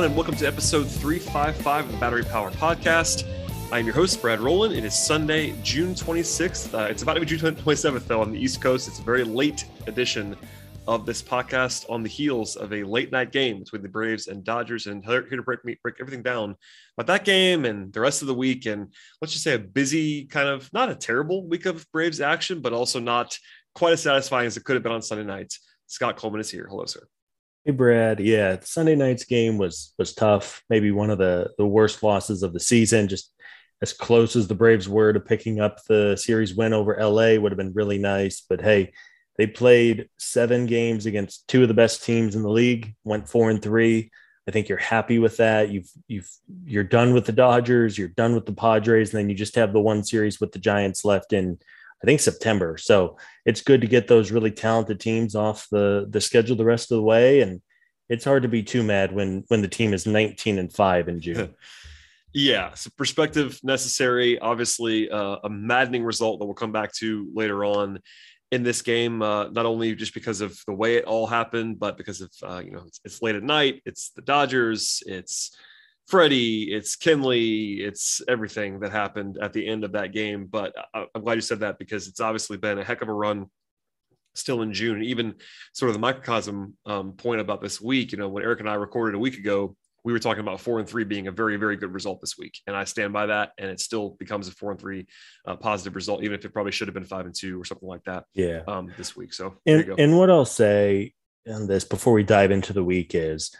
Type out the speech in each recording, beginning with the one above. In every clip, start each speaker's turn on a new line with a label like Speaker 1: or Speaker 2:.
Speaker 1: everyone, and welcome to episode 355 of the Battery Power Podcast. I'm your host, Brad Rowland. It is Sunday, June 26th. Uh, it's about to be June 27th, though, on the East Coast. It's a very late edition of this podcast on the heels of a late night game between the Braves and Dodgers. And here to break, break everything down about that game and the rest of the week. And let's just say a busy, kind of not a terrible week of Braves action, but also not quite as satisfying as it could have been on Sunday night. Scott Coleman is here. Hello, sir.
Speaker 2: Hey Brad, yeah, Sunday night's game was was tough. Maybe one of the the worst losses of the season. Just as close as the Braves were to picking up the series win over LA would have been really nice. But hey, they played seven games against two of the best teams in the league. Went four and three. I think you're happy with that. You've you've you're done with the Dodgers. You're done with the Padres, and then you just have the one series with the Giants left in I think September. So it's good to get those really talented teams off the the schedule the rest of the way, and it's hard to be too mad when when the team is 19 and five in June.
Speaker 1: yeah, so perspective necessary. Obviously, uh, a maddening result that we'll come back to later on in this game. Uh, not only just because of the way it all happened, but because of uh, you know it's, it's late at night. It's the Dodgers. It's Freddie, it's Kenley, it's everything that happened at the end of that game. But I, am glad you said that because it's obviously been a heck of a run still in June. Even sort of the microcosm um, point about this week, you know, when Eric and I recorded a week ago, we were talking about four and three being a very, very good result this week. And I stand by that. And it still becomes a four and three uh, positive result, even if it probably should have been five and two or something like that.
Speaker 2: Yeah.
Speaker 1: Um, this week. So,
Speaker 2: and, and what I'll say on this before we dive into the week is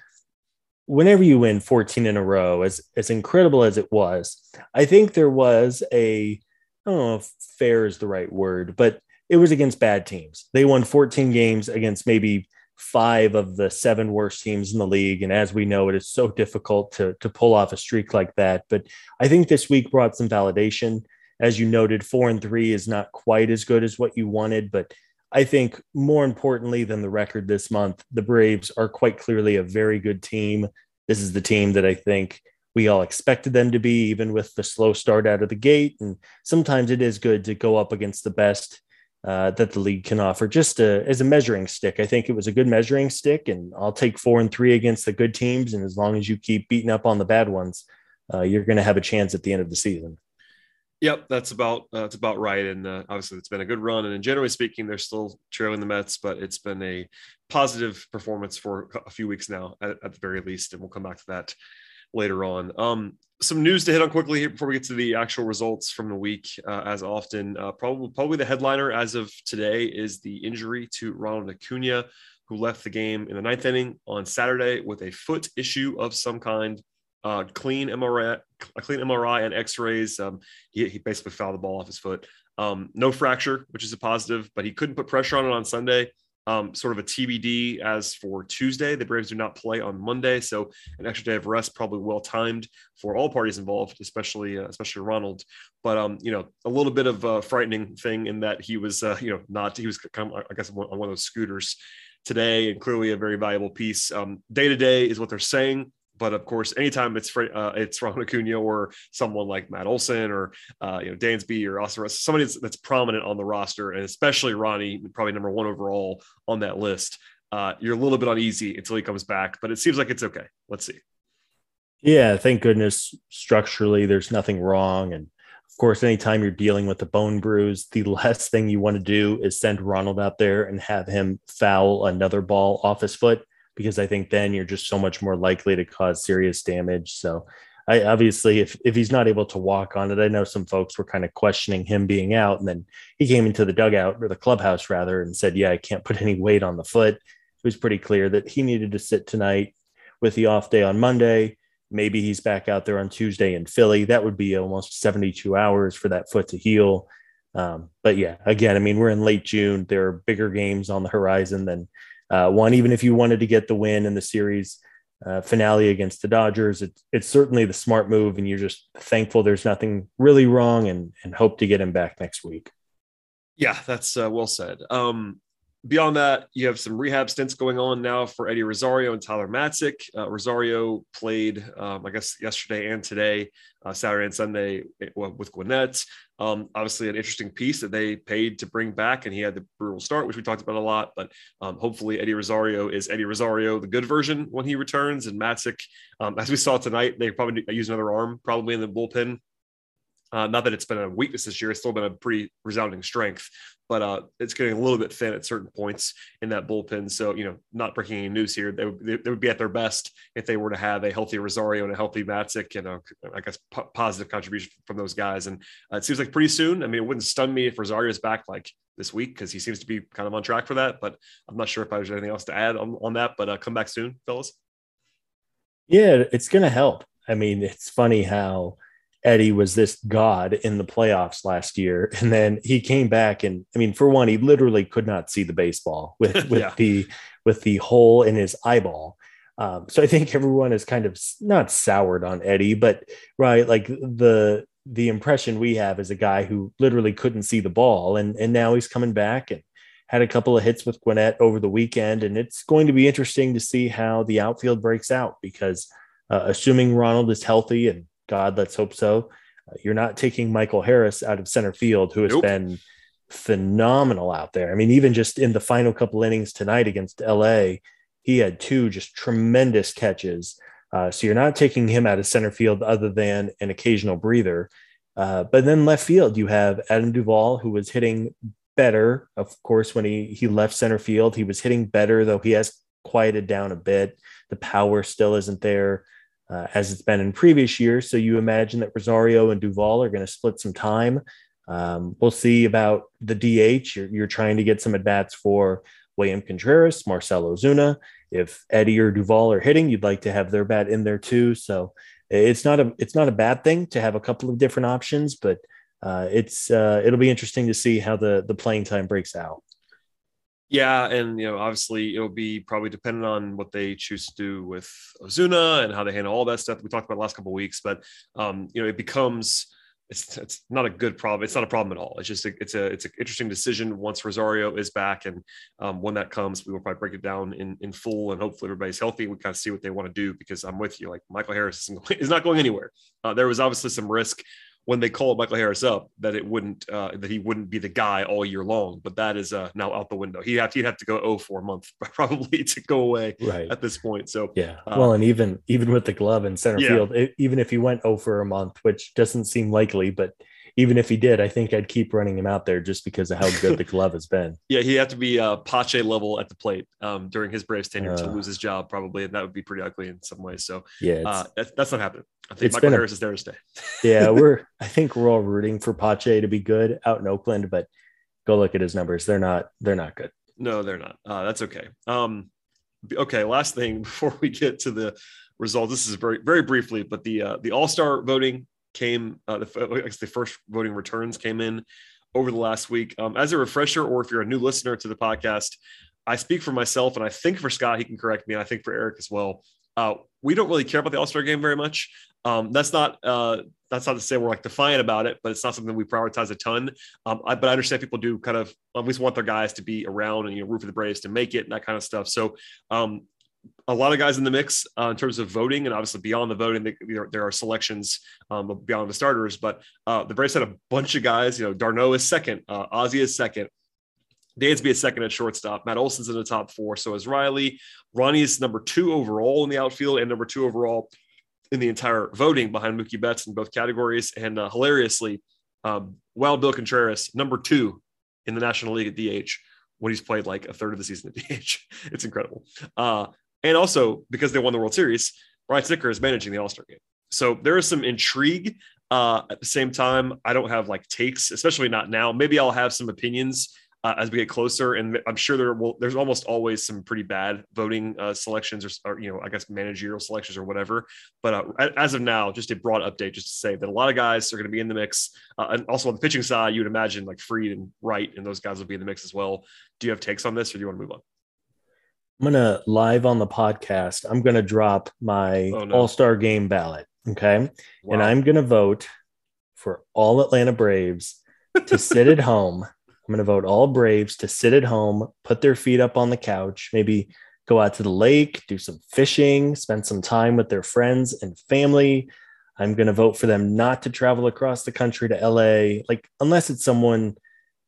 Speaker 2: whenever you win 14 in a row, as as incredible as it was, I think there was a I don't know if fair is the right word, but it was against bad teams. They won 14 games against maybe five of the seven worst teams in the league. And as we know, it is so difficult to, to pull off a streak like that. But I think this week brought some validation. As you noted, four and three is not quite as good as what you wanted, but I think more importantly than the record this month, the Braves are quite clearly a very good team. This is the team that I think we all expected them to be, even with the slow start out of the gate. And sometimes it is good to go up against the best uh, that the league can offer, just as a measuring stick. I think it was a good measuring stick, and I'll take four and three against the good teams. And as long as you keep beating up on the bad ones, uh, you're going to have a chance at the end of the season.
Speaker 1: Yep, that's about uh, that's about right. And uh, obviously, it's been a good run. And generally speaking, they're still trailing the Mets, but it's been a positive performance for a few weeks now, at, at the very least. And we'll come back to that later on. Um, some news to hit on quickly here before we get to the actual results from the week. Uh, as often, uh, probably probably the headliner as of today is the injury to Ronald Acuna, who left the game in the ninth inning on Saturday with a foot issue of some kind uh, clean MRI, a clean MRI and X-rays. Um, he, he basically fouled the ball off his foot. Um, no fracture, which is a positive, but he couldn't put pressure on it on Sunday. Um, sort of a TBD as for Tuesday. The Braves do not play on Monday, so an extra day of rest probably well timed for all parties involved, especially uh, especially Ronald. But um, you know, a little bit of a frightening thing in that he was uh, you know not he was kind of I guess on one of those scooters today, and clearly a very valuable piece. Day to day is what they're saying. But of course, anytime it's uh, it's Ron Acuna or someone like Matt Olson or uh, you know Dansby or Russ, somebody that's, that's, prominent on the roster, and especially Ronnie, probably number one overall on that list, uh, you're a little bit uneasy until he comes back. But it seems like it's okay. Let's see.
Speaker 2: Yeah, thank goodness structurally there's nothing wrong, and Of course, anytime you're dealing with a bone bruise, the last thing you want to do is send Ronald out there and have him foul another ball off his foot because I think then you're just so much more likely to cause serious damage. So I obviously if if he's not able to walk on it, I know some folks were kind of questioning him being out, and then he came into the dugout or the clubhouse rather and said, "Yeah, I can't put any weight on the foot." It was pretty clear that he needed to sit tonight with the off day on Monday. Maybe he's back out there on Tuesday in Philly. That would be almost 72 hours for that foot to heal. Um, but yeah, again, I mean, we're in late June. There are bigger games on the horizon than uh, one. Even if you wanted to get the win in the series uh, finale against the Dodgers, it's it's certainly the smart move, and you're just thankful there's nothing really wrong, and and hope to get him back next week.
Speaker 1: Yeah, that's uh, well said. Um, beyond that, you have some rehab stints going on now for Eddie Rosario and Tyler Matzek. Uh, Rosario played, um, I guess, yesterday and today, uh, Saturday and Sunday eh, with Gwinnett. Um, obviously, an interesting piece that they paid to bring back, and he had the brutal start, which we talked about a lot. But um, hopefully, Eddie Rosario is Eddie Rosario, the good version when he returns. And Matzek, um, as we saw tonight, they probably use another arm probably in the bullpen uh, not that it's been a weakness this year; it's still been a pretty resounding strength, but uh, it's getting a little bit thin at certain points in that bullpen. So, you know, not breaking any news here, they would, they would be at their best if they were to have a healthy Rosario and a healthy Matzek and a, I guess, p- positive contribution from those guys. And uh, it seems like pretty soon. I mean, it wouldn't stun me if Rosario is back like this week because he seems to be kind of on track for that. But I'm not sure if there's anything else to add on, on that. But uh, come back soon, fellas.
Speaker 2: Yeah, it's going to help. I mean, it's funny how Eddie was this god in the playoffs last year. And then he came back and I mean, for one, he literally could not see the baseball with, with yeah. the with the hole in his eyeball. Um, so I think everyone is kind of not soured on Eddie, but right, like the the impression we have is a guy who literally couldn't see the ball, and and now he's coming back and had a couple of hits with Gwinnett over the weekend, and it's going to be interesting to see how the outfield breaks out because uh, assuming Ronald is healthy and God, let's hope so. Uh, you're not taking Michael Harris out of center field, who has nope. been phenomenal out there. I mean, even just in the final couple innings tonight against LA, he had two just tremendous catches. Uh, so you're not taking him out of center field other than an occasional breather. Uh, but then left field, you have Adam Duvall, who was hitting better. Of course, when he he left center field, he was hitting better, though he has quieted down a bit. The power still isn't there uh, as it's been in previous years. So you imagine that Rosario and Duvall are going to split some time. Um, we'll see about the DH. You're, you're trying to get some at bats for William Contreras, Marcelo Ozuna. If Eddie or Duvall are hitting, you'd like to have their bat in there too. So it's not a it's not a bad thing to have a couple of different options, but uh, it's uh, it'll be interesting to see how the the playing time breaks out.
Speaker 1: Yeah, and you know, obviously, it'll be probably dependent on what they choose to do with Ozuna and how they handle all that stuff we talked about last couple weeks. But um, you know, it becomes it's it's not a good problem. It's not a problem at all. It's just a, it's a it's an interesting decision once Rosario is back, and um, when that comes, we will probably break it down in in full, and hopefully everybody's healthy. We kind of see what they want to do because I'm with you. Like Michael Harris is not going anywhere. Uh, there was obviously some risk when they called Michael Harris up that it wouldn't uh, that he wouldn't be the guy all year long. But that is uh, now out the window. He'd have he'd have to go oh for a month probably to go away right. at this point. So
Speaker 2: yeah, uh, well, and even even with the glove in center yeah. field, it, even if he went oh for a month, which doesn't seem likely, but even if he did, I think I'd keep running him out there just because of how good the glove has been.
Speaker 1: Yeah, he had to be uh, Pache level at the plate um, during his Braves tenure uh, to lose his job, probably, and that would be pretty ugly in some ways. So yeah, uh, that's, that's not happening. I think Michael Harris a, is there to stay.
Speaker 2: yeah, we're. I think we're all rooting for Pache to be good out in Oakland, but go look at his numbers. They're not. They're not good.
Speaker 1: No, they're not. Uh, that's okay. Um, okay. Last thing before we get to the results. This is very very briefly, but the uh, the All Star voting came, uh, the, I guess the first voting returns came in over the last week. Um, as a refresher, or if you're a new listener to the podcast, I speak for myself and I think for Scott, he can correct me. And I think for Eric as well. Uh, we don't really care about the All Star game very much. Um, that's not uh, that's not to say we're like defiant about it, but it's not something we prioritize a ton. Um, I, but I understand people do kind of at least want their guys to be around and you know root for the Braves to make it and that kind of stuff. So um, a lot of guys in the mix uh, in terms of voting, and obviously beyond the voting, there, there are selections um, beyond the starters. But uh, the Braves had a bunch of guys. You know, d'Arnaud is second, uh, Ozzie is second, Dansby is second at shortstop. Matt Olson's in the top four. So is Riley. Ronnie is number two overall in the outfield and number two overall in the entire voting behind Mookie Betts in both categories. And uh, hilariously, Um, Wild Bill Contreras, number two in the National League at DH when he's played like a third of the season at DH. it's incredible. Uh, and also because they won the World Series, Brian Snitker is managing the All Star game. So there is some intrigue. Uh, at the same time, I don't have like takes, especially not now. Maybe I'll have some opinions uh, as we get closer. And I'm sure there will, there's almost always some pretty bad voting uh, selections or, or, you know, I guess managerial selections or whatever. But uh, as of now, just a broad update, just to say that a lot of guys are going to be in the mix. Uh, and also on the pitching side, you would imagine like Fried and Wright and those guys will be in the mix as well. Do you have takes on this or do you want to move on?
Speaker 2: I'm gonna live on the podcast. I'm gonna drop my oh, no. All Star Game ballot. Okay, wow. and I'm gonna vote for all Atlanta Braves to sit at home I'm to vote all Braves to sit at home, put their feet up on the couch, maybe go out to the lake, do some fishing, spend some time with their friends and family. I'm going to vote for them not to travel across the country to LA, like, unless it's someone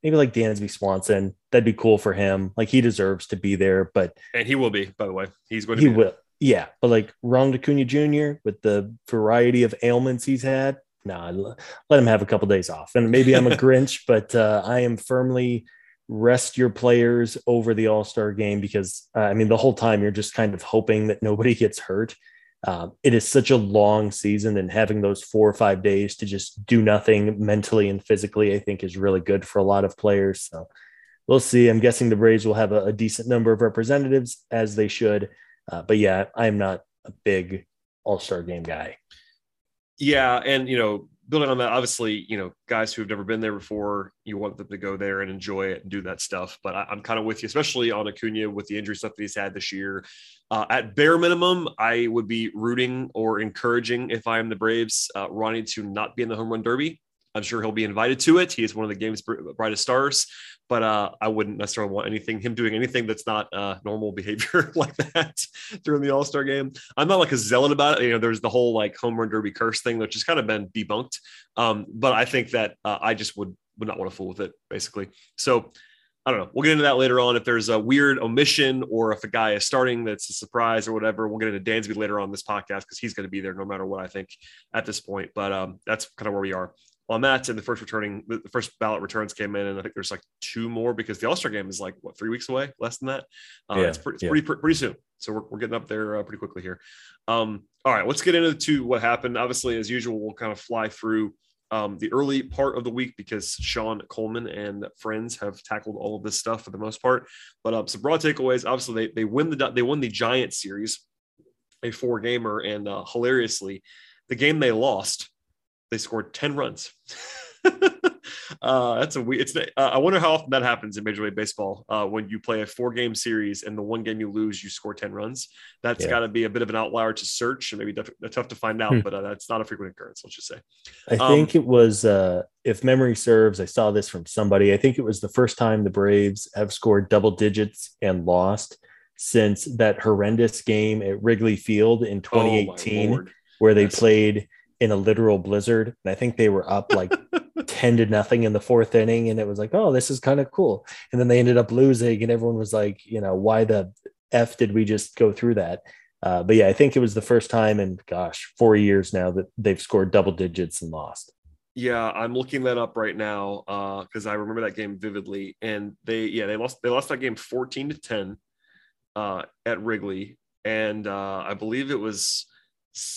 Speaker 2: maybe like Dansby Swanson. That'd be cool for him. Like, he deserves to be there, but.
Speaker 1: And he will be, by the way. He's going
Speaker 2: to he will. Yeah. But like Ronald Acuna Jr., with the variety of ailments he's had, no, let him have a couple days off. And maybe I'm a Grinch, but uh, I am firmly rest your players over the All Star game because uh, I mean the whole time you're just kind of hoping that nobody gets hurt. Uh, it is such a long season, and having those four or five days to just do nothing mentally and physically, I think, is really good for a lot of players. So we'll see. I'm guessing the Braves will have a, a decent number of representatives as they should. Uh, but yeah, I'm not a big All Star game guy.
Speaker 1: Yeah, and you know, building on that, obviously, you know, guys who have never been there before, you want them to go there and enjoy it and do that stuff. But I, am kind of with you, especially on Acuna with the injury stuff that he's had this year. Uh, at bare minimum, I would be rooting or encouraging if I am the Braves, uh, Ronnie to not be in the home run derby. I'm sure he'll be invited to it. He is one of the game's brightest stars, but uh, I wouldn't necessarily want anything him doing anything that's not uh, normal behavior like that during the All Star game. I'm not like a zealot about it. You know, there's the whole like home run derby curse thing, which has kind of been debunked. Um, but I think that uh, I just would would not want to fool with it, basically. So I don't know. We'll get into that later on. If there's a weird omission or if a guy is starting that's a surprise or whatever, we'll get into Dansby later on this podcast because he's going to be there no matter what I think at this point. But um, that's kind of where we are on that. And the first returning, the first ballot returns came in, and I think there's like two more because the All Star game is like what three weeks away, less than that. Uh, yeah, it's, pretty, it's yeah. pretty, pretty soon. So we're, we're getting up there uh, pretty quickly here. Um, all right, let's get into what happened. Obviously, as usual, we'll kind of fly through um, the early part of the week because Sean Coleman and friends have tackled all of this stuff for the most part. But um, some broad takeaways. Obviously, they they win the they won the Giant series, a four gamer, and uh, hilariously, the game they lost they scored 10 runs. uh, that's a weird. It's. Uh, I wonder how often that happens in Major League Baseball. Uh, when you play a four-game series and the one game you lose, you score ten runs. That's yeah. got to be a bit of an outlier to search, and maybe def- tough to find out. Hmm. But uh, that's not a frequent occurrence. Let's just say.
Speaker 2: I um, think it was, uh, if memory serves, I saw this from somebody. I think it was the first time the Braves have scored double digits and lost since that horrendous game at Wrigley Field in 2018, oh where they yes. played in a literal blizzard. And I think they were up like 10 to nothing in the fourth inning. And it was like, oh, this is kind of cool. And then they ended up losing. And everyone was like, you know, why the F did we just go through that? Uh, but yeah, I think it was the first time in gosh, four years now that they've scored double digits and lost.
Speaker 1: Yeah, I'm looking that up right now because uh, I remember that game vividly. And they, yeah, they lost. They lost that game 14 to 10 uh, at Wrigley, and uh, I believe it was.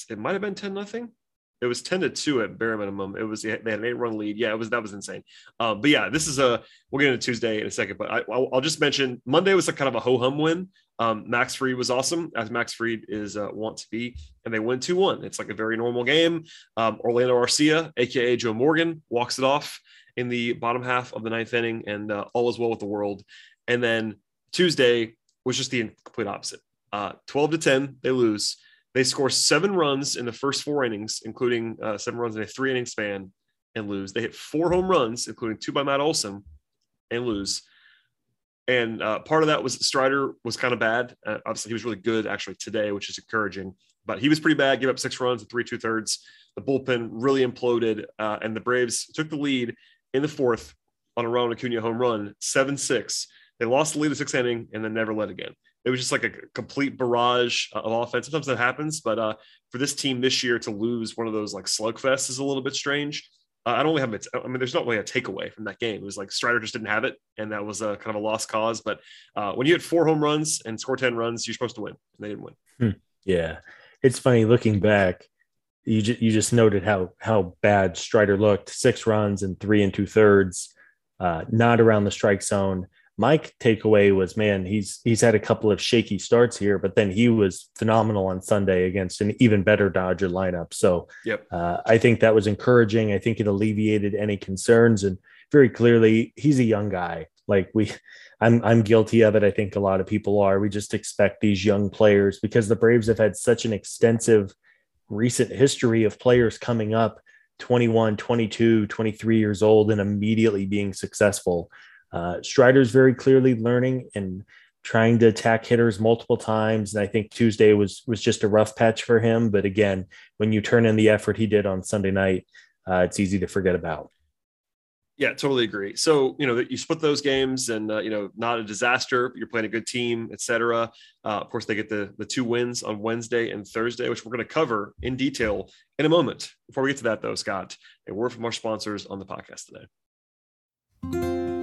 Speaker 1: It might have been 10 nothing it was 10 to 2 at bare minimum. It was they had an eight run lead. Yeah, it was that was insane. Um, but yeah, this is a we'll get into Tuesday in a second. But I, will just mention Monday was a kind of a ho hum win. Um, Max Fried was awesome, as Max Fried is uh, want to be, and they win 2 1. It's like a very normal game. Um, Orlando Arcia, aka Joe Morgan, walks it off in the bottom half of the ninth inning, and uh, all is well with the world. And then Tuesday was just the complete opposite. Uh, 12 to 10, they lose. They score seven runs in the first four innings, including uh, seven runs in a three inning span, and lose. They hit four home runs, including two by Matt Olson, and lose. And uh, part of that was Strider was kind of bad. Uh, obviously, he was really good actually today, which is encouraging. But he was pretty bad. Gave up six runs in three two thirds. The bullpen really imploded, uh, and the Braves took the lead in the fourth on a Ronald Acuna home run, seven six. They lost the lead of sixth inning and then never led again it was just like a complete barrage of offense. Sometimes that happens, but uh, for this team this year to lose one of those like slugfests is a little bit strange. Uh, I don't really have it. I mean, there's not really a takeaway from that game. It was like Strider just didn't have it, and that was a kind of a lost cause. But uh, when you hit four home runs and score ten runs, you're supposed to win, and they didn't win.
Speaker 2: Hmm. Yeah, it's funny looking back. You just you just noted how how bad Strider looked. Six runs and three and two thirds, uh, not around the strike zone my takeaway was man he's he's had a couple of shaky starts here but then he was phenomenal on sunday against an even better dodger lineup. So
Speaker 1: yep.
Speaker 2: uh, i think that was encouraging. I think it alleviated any concerns and very clearly he's a young guy. Like we i'm i'm guilty of it. I think a lot of people are. We just expect these young players because the braves have had such an extensive recent history of players coming up 21 22 23 years old and immediately being successful uh, Strider's very clearly learning and trying to attack hitters multiple times. And I think Tuesday was was just a rough patch for him. But again, when you turn in the effort he did on Sunday night, uh, it's easy to forget about.
Speaker 1: Yeah, totally agree. So you know you split those games, and uh, you know not a disaster. You're playing a good team, etc. Uh, of course, they get the the two wins on Wednesday and Thursday, which we're going to cover in detail in a moment. Before we get to that, though, Scott, a word from our sponsors on the podcast today.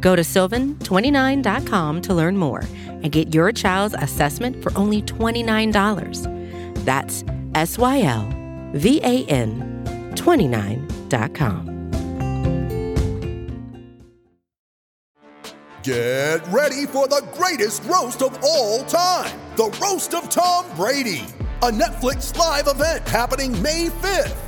Speaker 3: Go to sylvan29.com to learn more and get your child's assessment for only $29. That's S Y L V A N 29.com.
Speaker 4: Get ready for the greatest roast of all time the Roast of Tom Brady, a Netflix live event happening May 5th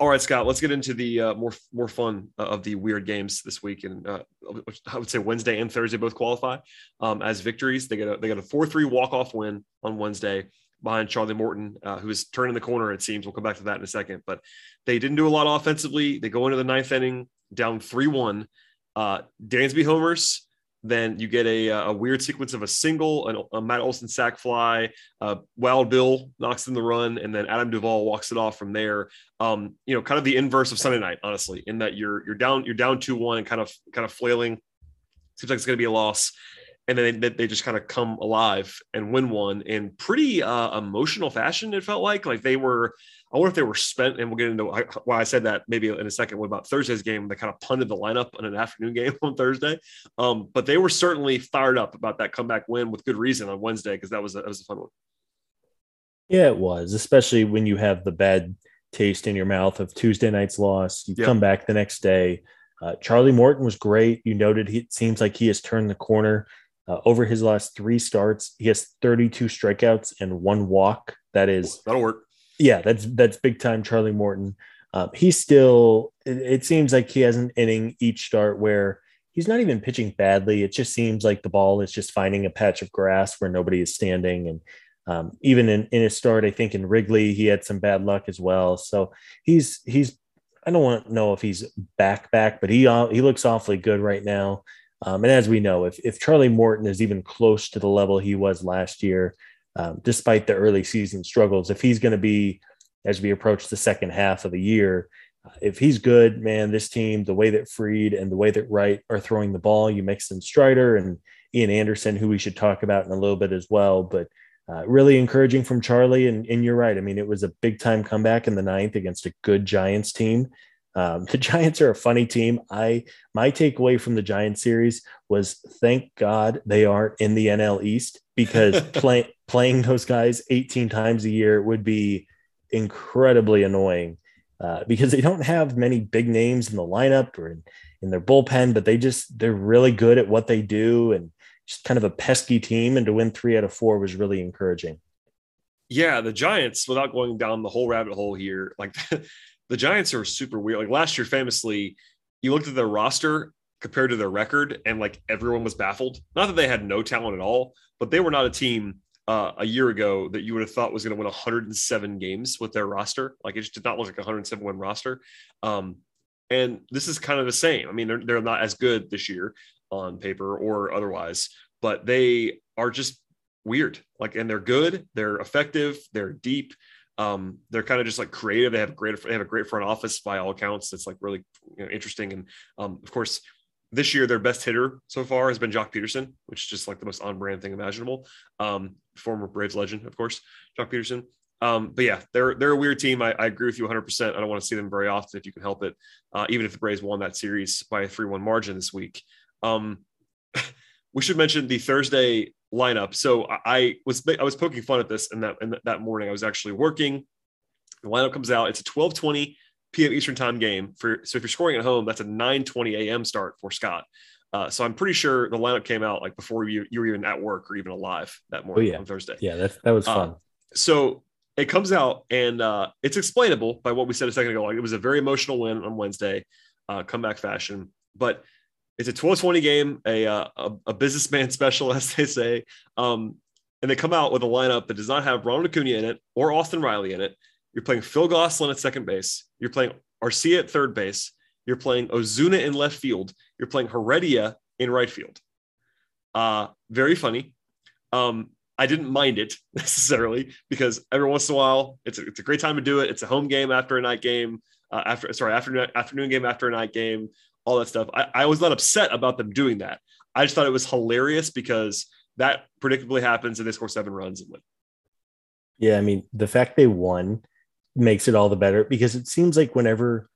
Speaker 1: All right, Scott. Let's get into the uh, more more fun uh, of the weird games this week, and uh, I would say Wednesday and Thursday both qualify um, as victories. They got a they got a four three walk off win on Wednesday behind Charlie Morton, uh, who is turning the corner. It seems we'll come back to that in a second, but they didn't do a lot offensively. They go into the ninth inning down three one. Uh, Dansby homers then you get a, a weird sequence of a single, an, a Matt Olson sac fly, uh, Wild Bill knocks in the run, and then Adam Duvall walks it off from there. Um, you know, kind of the inverse of Sunday night, honestly, in that you're you're down you're down two one and kind of kind of flailing. Seems like it's going to be a loss, and then they, they just kind of come alive and win one in pretty uh, emotional fashion. It felt like like they were I wonder if they were spent, and we'll get into why I said that maybe in a second. What about Thursday's game? They kind of punted the lineup on an afternoon game on Thursday, um, but they were certainly fired up about that comeback win with good reason on Wednesday because that was a, that was a fun one.
Speaker 2: Yeah, it was, especially when you have the bad taste in your mouth of Tuesday night's loss. You yep. come back the next day. Uh, Charlie Morton was great. You noted he, it seems like he has turned the corner. Uh, over his last three starts, he has 32 strikeouts and one walk. That is
Speaker 1: that'll work
Speaker 2: yeah, that's that's big time Charlie Morton. Um, he's still. It, it, seems like he has an inning each start where he's not even pitching badly. It just seems like the ball is just finding a patch of grass where nobody is standing. And um, even in in his start, I think in Wrigley he had some bad luck as well. So he's he's. I don't want to know if he's back back, but he uh, he looks awfully good right now. Um, and as we know, if if Charlie Morton is even close to the level he was last year, um, despite the early season struggles. If he's going to be, as we approach the second half of the year, uh, if he's good, man, this team, the way that Fried and the way that Wright are throwing the ball, you mix in Strider and Ian Anderson, who we should talk about in a little bit as well. But uh, really encouraging from Charlie. And, and you're right. I mean, it was a big time comeback in the ninth against a good Giants team. Um, the Giants are a funny team. I my takeaway from the Giants series was thank God they aren't in the NL East because play, playing those guys 18 times a year would be incredibly annoying uh, because they don't have many big names in the lineup or in, in their bullpen, but they just they're really good at what they do and just kind of a pesky team. And to win three out of four was really encouraging.
Speaker 1: Yeah, the Giants, without going down the whole rabbit hole here, like the Giants are super weird. Like last year, famously, you looked at their roster compared to their record, and like everyone was baffled. Not that they had no talent at all, but they were not a team uh, a year ago that you would have thought was going to win 107 games with their roster. Like it just did not look like a 107 win roster. Um, and this is kind of the same. I mean, they're, they're not as good this year on paper or otherwise, but they are just weird. Like, and they're good, they're effective, they're deep. Um, they're kind of just like creative. They have a great, they have a great front office by all accounts. That's like really you know, interesting. And um, of course, this year their best hitter so far has been Joc Pederson, which is just like the most on-brand thing imaginable. Um, former Braves legend, of course, Joc Pederson. Um, but yeah, they're they're a weird team. I, I, agree with you 100. percent I don't want to see them very often if you can help it. Uh, even if the Braves won that series by a three-one margin this week. Um, we should mention the Thursday lineup. So I was I was poking fun at this and that and that morning I was actually working. The lineup comes out. It's a 12:20 p.m. Eastern time game for so if you're scoring at home, that's a 9:20 a.m. start for Scott. Uh, so I'm pretty sure the lineup came out like before you you were even at work or even alive that morning oh,
Speaker 2: yeah.
Speaker 1: on Thursday.
Speaker 2: Yeah, that that was uh, fun. Uh,
Speaker 1: so it comes out and uh, it's explainable by what we said a second ago. Like it was a very emotional win on Wednesday, uh, comeback fashion, but it's a 12-20 game, a, uh, a, a businessman special, as they say. Um, and they come out with a lineup that does not have Ronald Acuna in it or Austin Riley in it. You're playing Phil Gosselin at second base. You're playing Arcia at third base. You're playing Ozuna in left field. You're playing Heredia in right field. Uh, very funny. Um, I didn't mind it necessarily because every once in a while it's a, it's a great time to do it. It's a home game after a night game, uh, after sorry afternoon afternoon game after a night game all that stuff. I, I was not upset about them doing that. I just thought it was hilarious because that predictably happens and they score seven runs and win.
Speaker 2: Yeah, I mean, the fact they won makes it all the better because it seems like whenever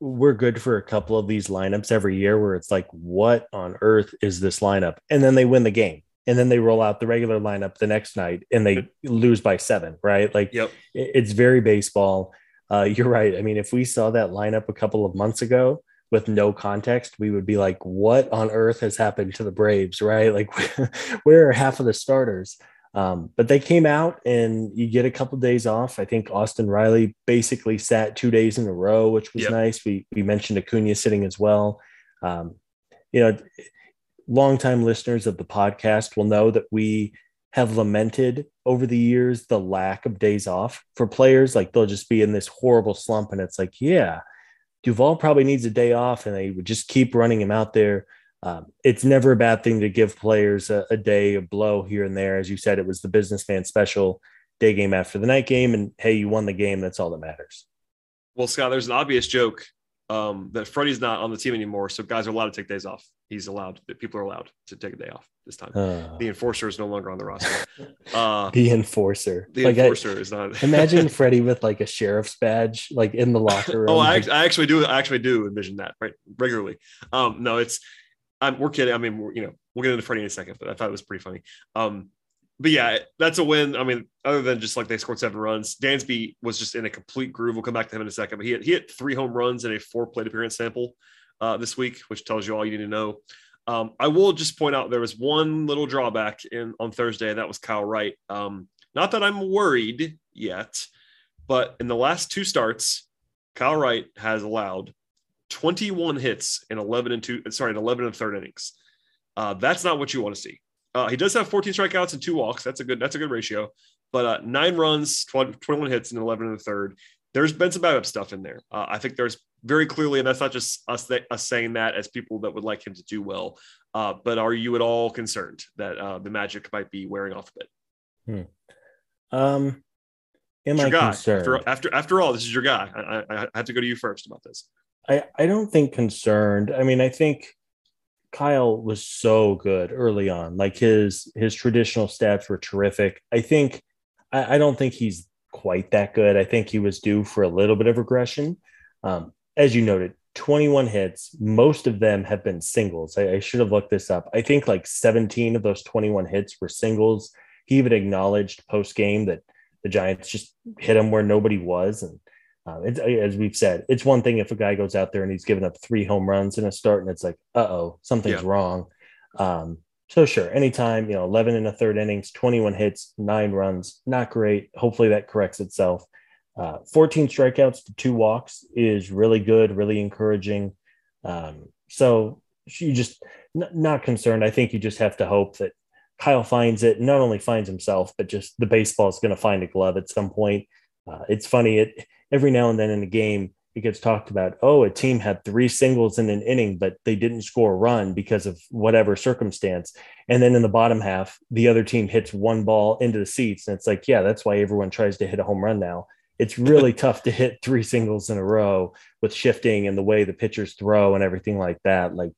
Speaker 2: we're good for a couple of these lineups every year where it's like, what on earth is this lineup? And then they win the game. And then they roll out the regular lineup the next night and they lose by seven, right? Like
Speaker 1: yep.
Speaker 2: it's very baseball. Uh, you're right. I mean, if we saw that lineup a couple of months ago, with no context, we would be like, what on earth has happened to the Braves, right? Like, where are half of the starters? Um, but they came out and you get a couple days off. I think Austin Riley basically sat two days in a row, which was yep. nice. We, we mentioned Acuna sitting as well. Um, you know, longtime listeners of the podcast will know that we have lamented over the years the lack of days off for players. Like they'll just be in this horrible slump, and it's like, yeah, Duvall probably needs a day off, and they would just keep running him out there. Um, it's never a bad thing to give players a, a, day of blow here and there. As you said, it was the businessman special day game after the night game, and hey, you won the game. That's all that matters.
Speaker 1: Well, Scott, there's an obvious joke um, that Freddie's not on the team anymore, so guys are allowed to take days off. He's allowed. People are allowed to take a day off this time. Uh, the enforcer is no longer on the roster.
Speaker 2: Uh, the enforcer.
Speaker 1: The like enforcer I, is not.
Speaker 2: imagine Freddie with like a sheriff's badge, like in the locker room.
Speaker 1: oh, I, I, actually do. I actually do envision that right regularly. Um, no, it's. I'm, we're kidding. I mean, you know, we'll get into Freddie in a second, but I thought it was pretty funny. Um, but yeah, that's a win. I mean, other than just like they scored seven runs, Dansby was just in a complete groove. We'll come back to him in a second. But he he had three home runs in a four plate appearance sample uh, this week, which tells you all you need to know. Um, I will just point out there was one little drawback in on Thursday, and that was Kyle Wright. Um, not that I'm worried yet, but in the last two starts, Kyle Wright has allowed 21 hits in 11 and two, sorry, in 11 and third innings. Uh, that's not what you want to see. Uh, he does have 14 strikeouts and two walks. That's a good. That's a good ratio. But uh, nine runs, 12, 21 hits, and 11 and the third. There's been some backup stuff in there. Uh, I think there's very clearly, and that's not just us, us saying that as people that would like him to do well. Uh, but are you at all concerned that uh, the Magic might be wearing off a bit?
Speaker 2: Hmm. Um, am I
Speaker 1: guy.
Speaker 2: concerned?
Speaker 1: After, after, after all, this is your guy. I, I, I have to go to you first about this.
Speaker 2: I I don't think concerned. I mean, I think Kyle was so good early on. Like his his traditional stats were terrific. I think I, I don't think he's quite that good. I think he was due for a little bit of regression. Um, as you noted, 21 hits. Most of them have been singles. I, I, should have looked this up. I think like 17 of those 21 hits were singles. He even acknowledged post game that the Giants just hit him where nobody was. And uh, as we've said, it's one thing if a guy goes out there and he's given up three home runs in a start and it's like, uh oh, something's yeah. wrong. Um, so sure, anytime, you know, 11 in a third innings, 21 hits, nine runs, not great. Hopefully that corrects itself. Uh, 14 strikeouts to two walks is really good, really encouraging. Um, so you just n- not concerned. I think you just have to hope that Kyle finds it, not only finds himself, but just the baseball is going to find a glove at some point. Uh, it's funny, it every now and then in a game, it gets talked about, oh, a team had three singles in an inning, but they didn't score a run because of whatever circumstance. And then in the bottom half, the other team hits one ball into the seats. And it's like, yeah, that's why everyone tries to hit a home run now. It's really tough to hit three singles in a row with shifting and the way the pitchers throw and everything like that. Like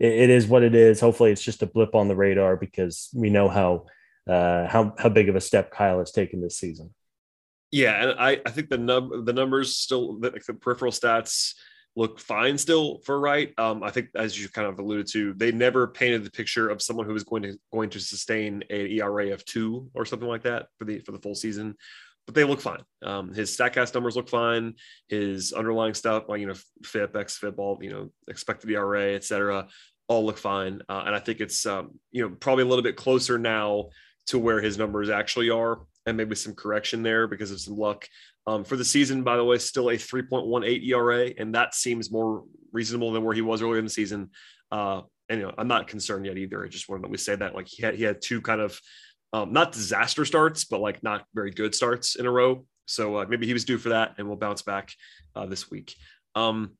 Speaker 2: it, it is what it is. Hopefully it's just a blip on the radar because we know how uh, how how big of a step Kyle has taken this season.
Speaker 1: Yeah, and I, I think the num the numbers still the, the peripheral stats look fine still for Wright. Um, I think as you kind of alluded to, they never painted the picture of someone who was going to going to sustain an ERA of two or something like that for the for the full season. But they look fine. Um, his Statcast numbers look fine. His underlying stuff, like you know, FIP, XFIP, all you know, expected ERA, etc., all look fine. Uh, and I think it's um, you know probably a little bit closer now to where his numbers actually are and maybe some correction there because of some luck. Um, for the season, by the way, still a 3.18 ERA, and that seems more reasonable than where he was earlier in the season. Uh, and you know, I'm not concerned yet either. I just wanted to say that like he had he had two kind of um, not disaster starts, but like not very good starts in a row. So uh, maybe he was due for that, and we'll bounce back uh, this week. Um,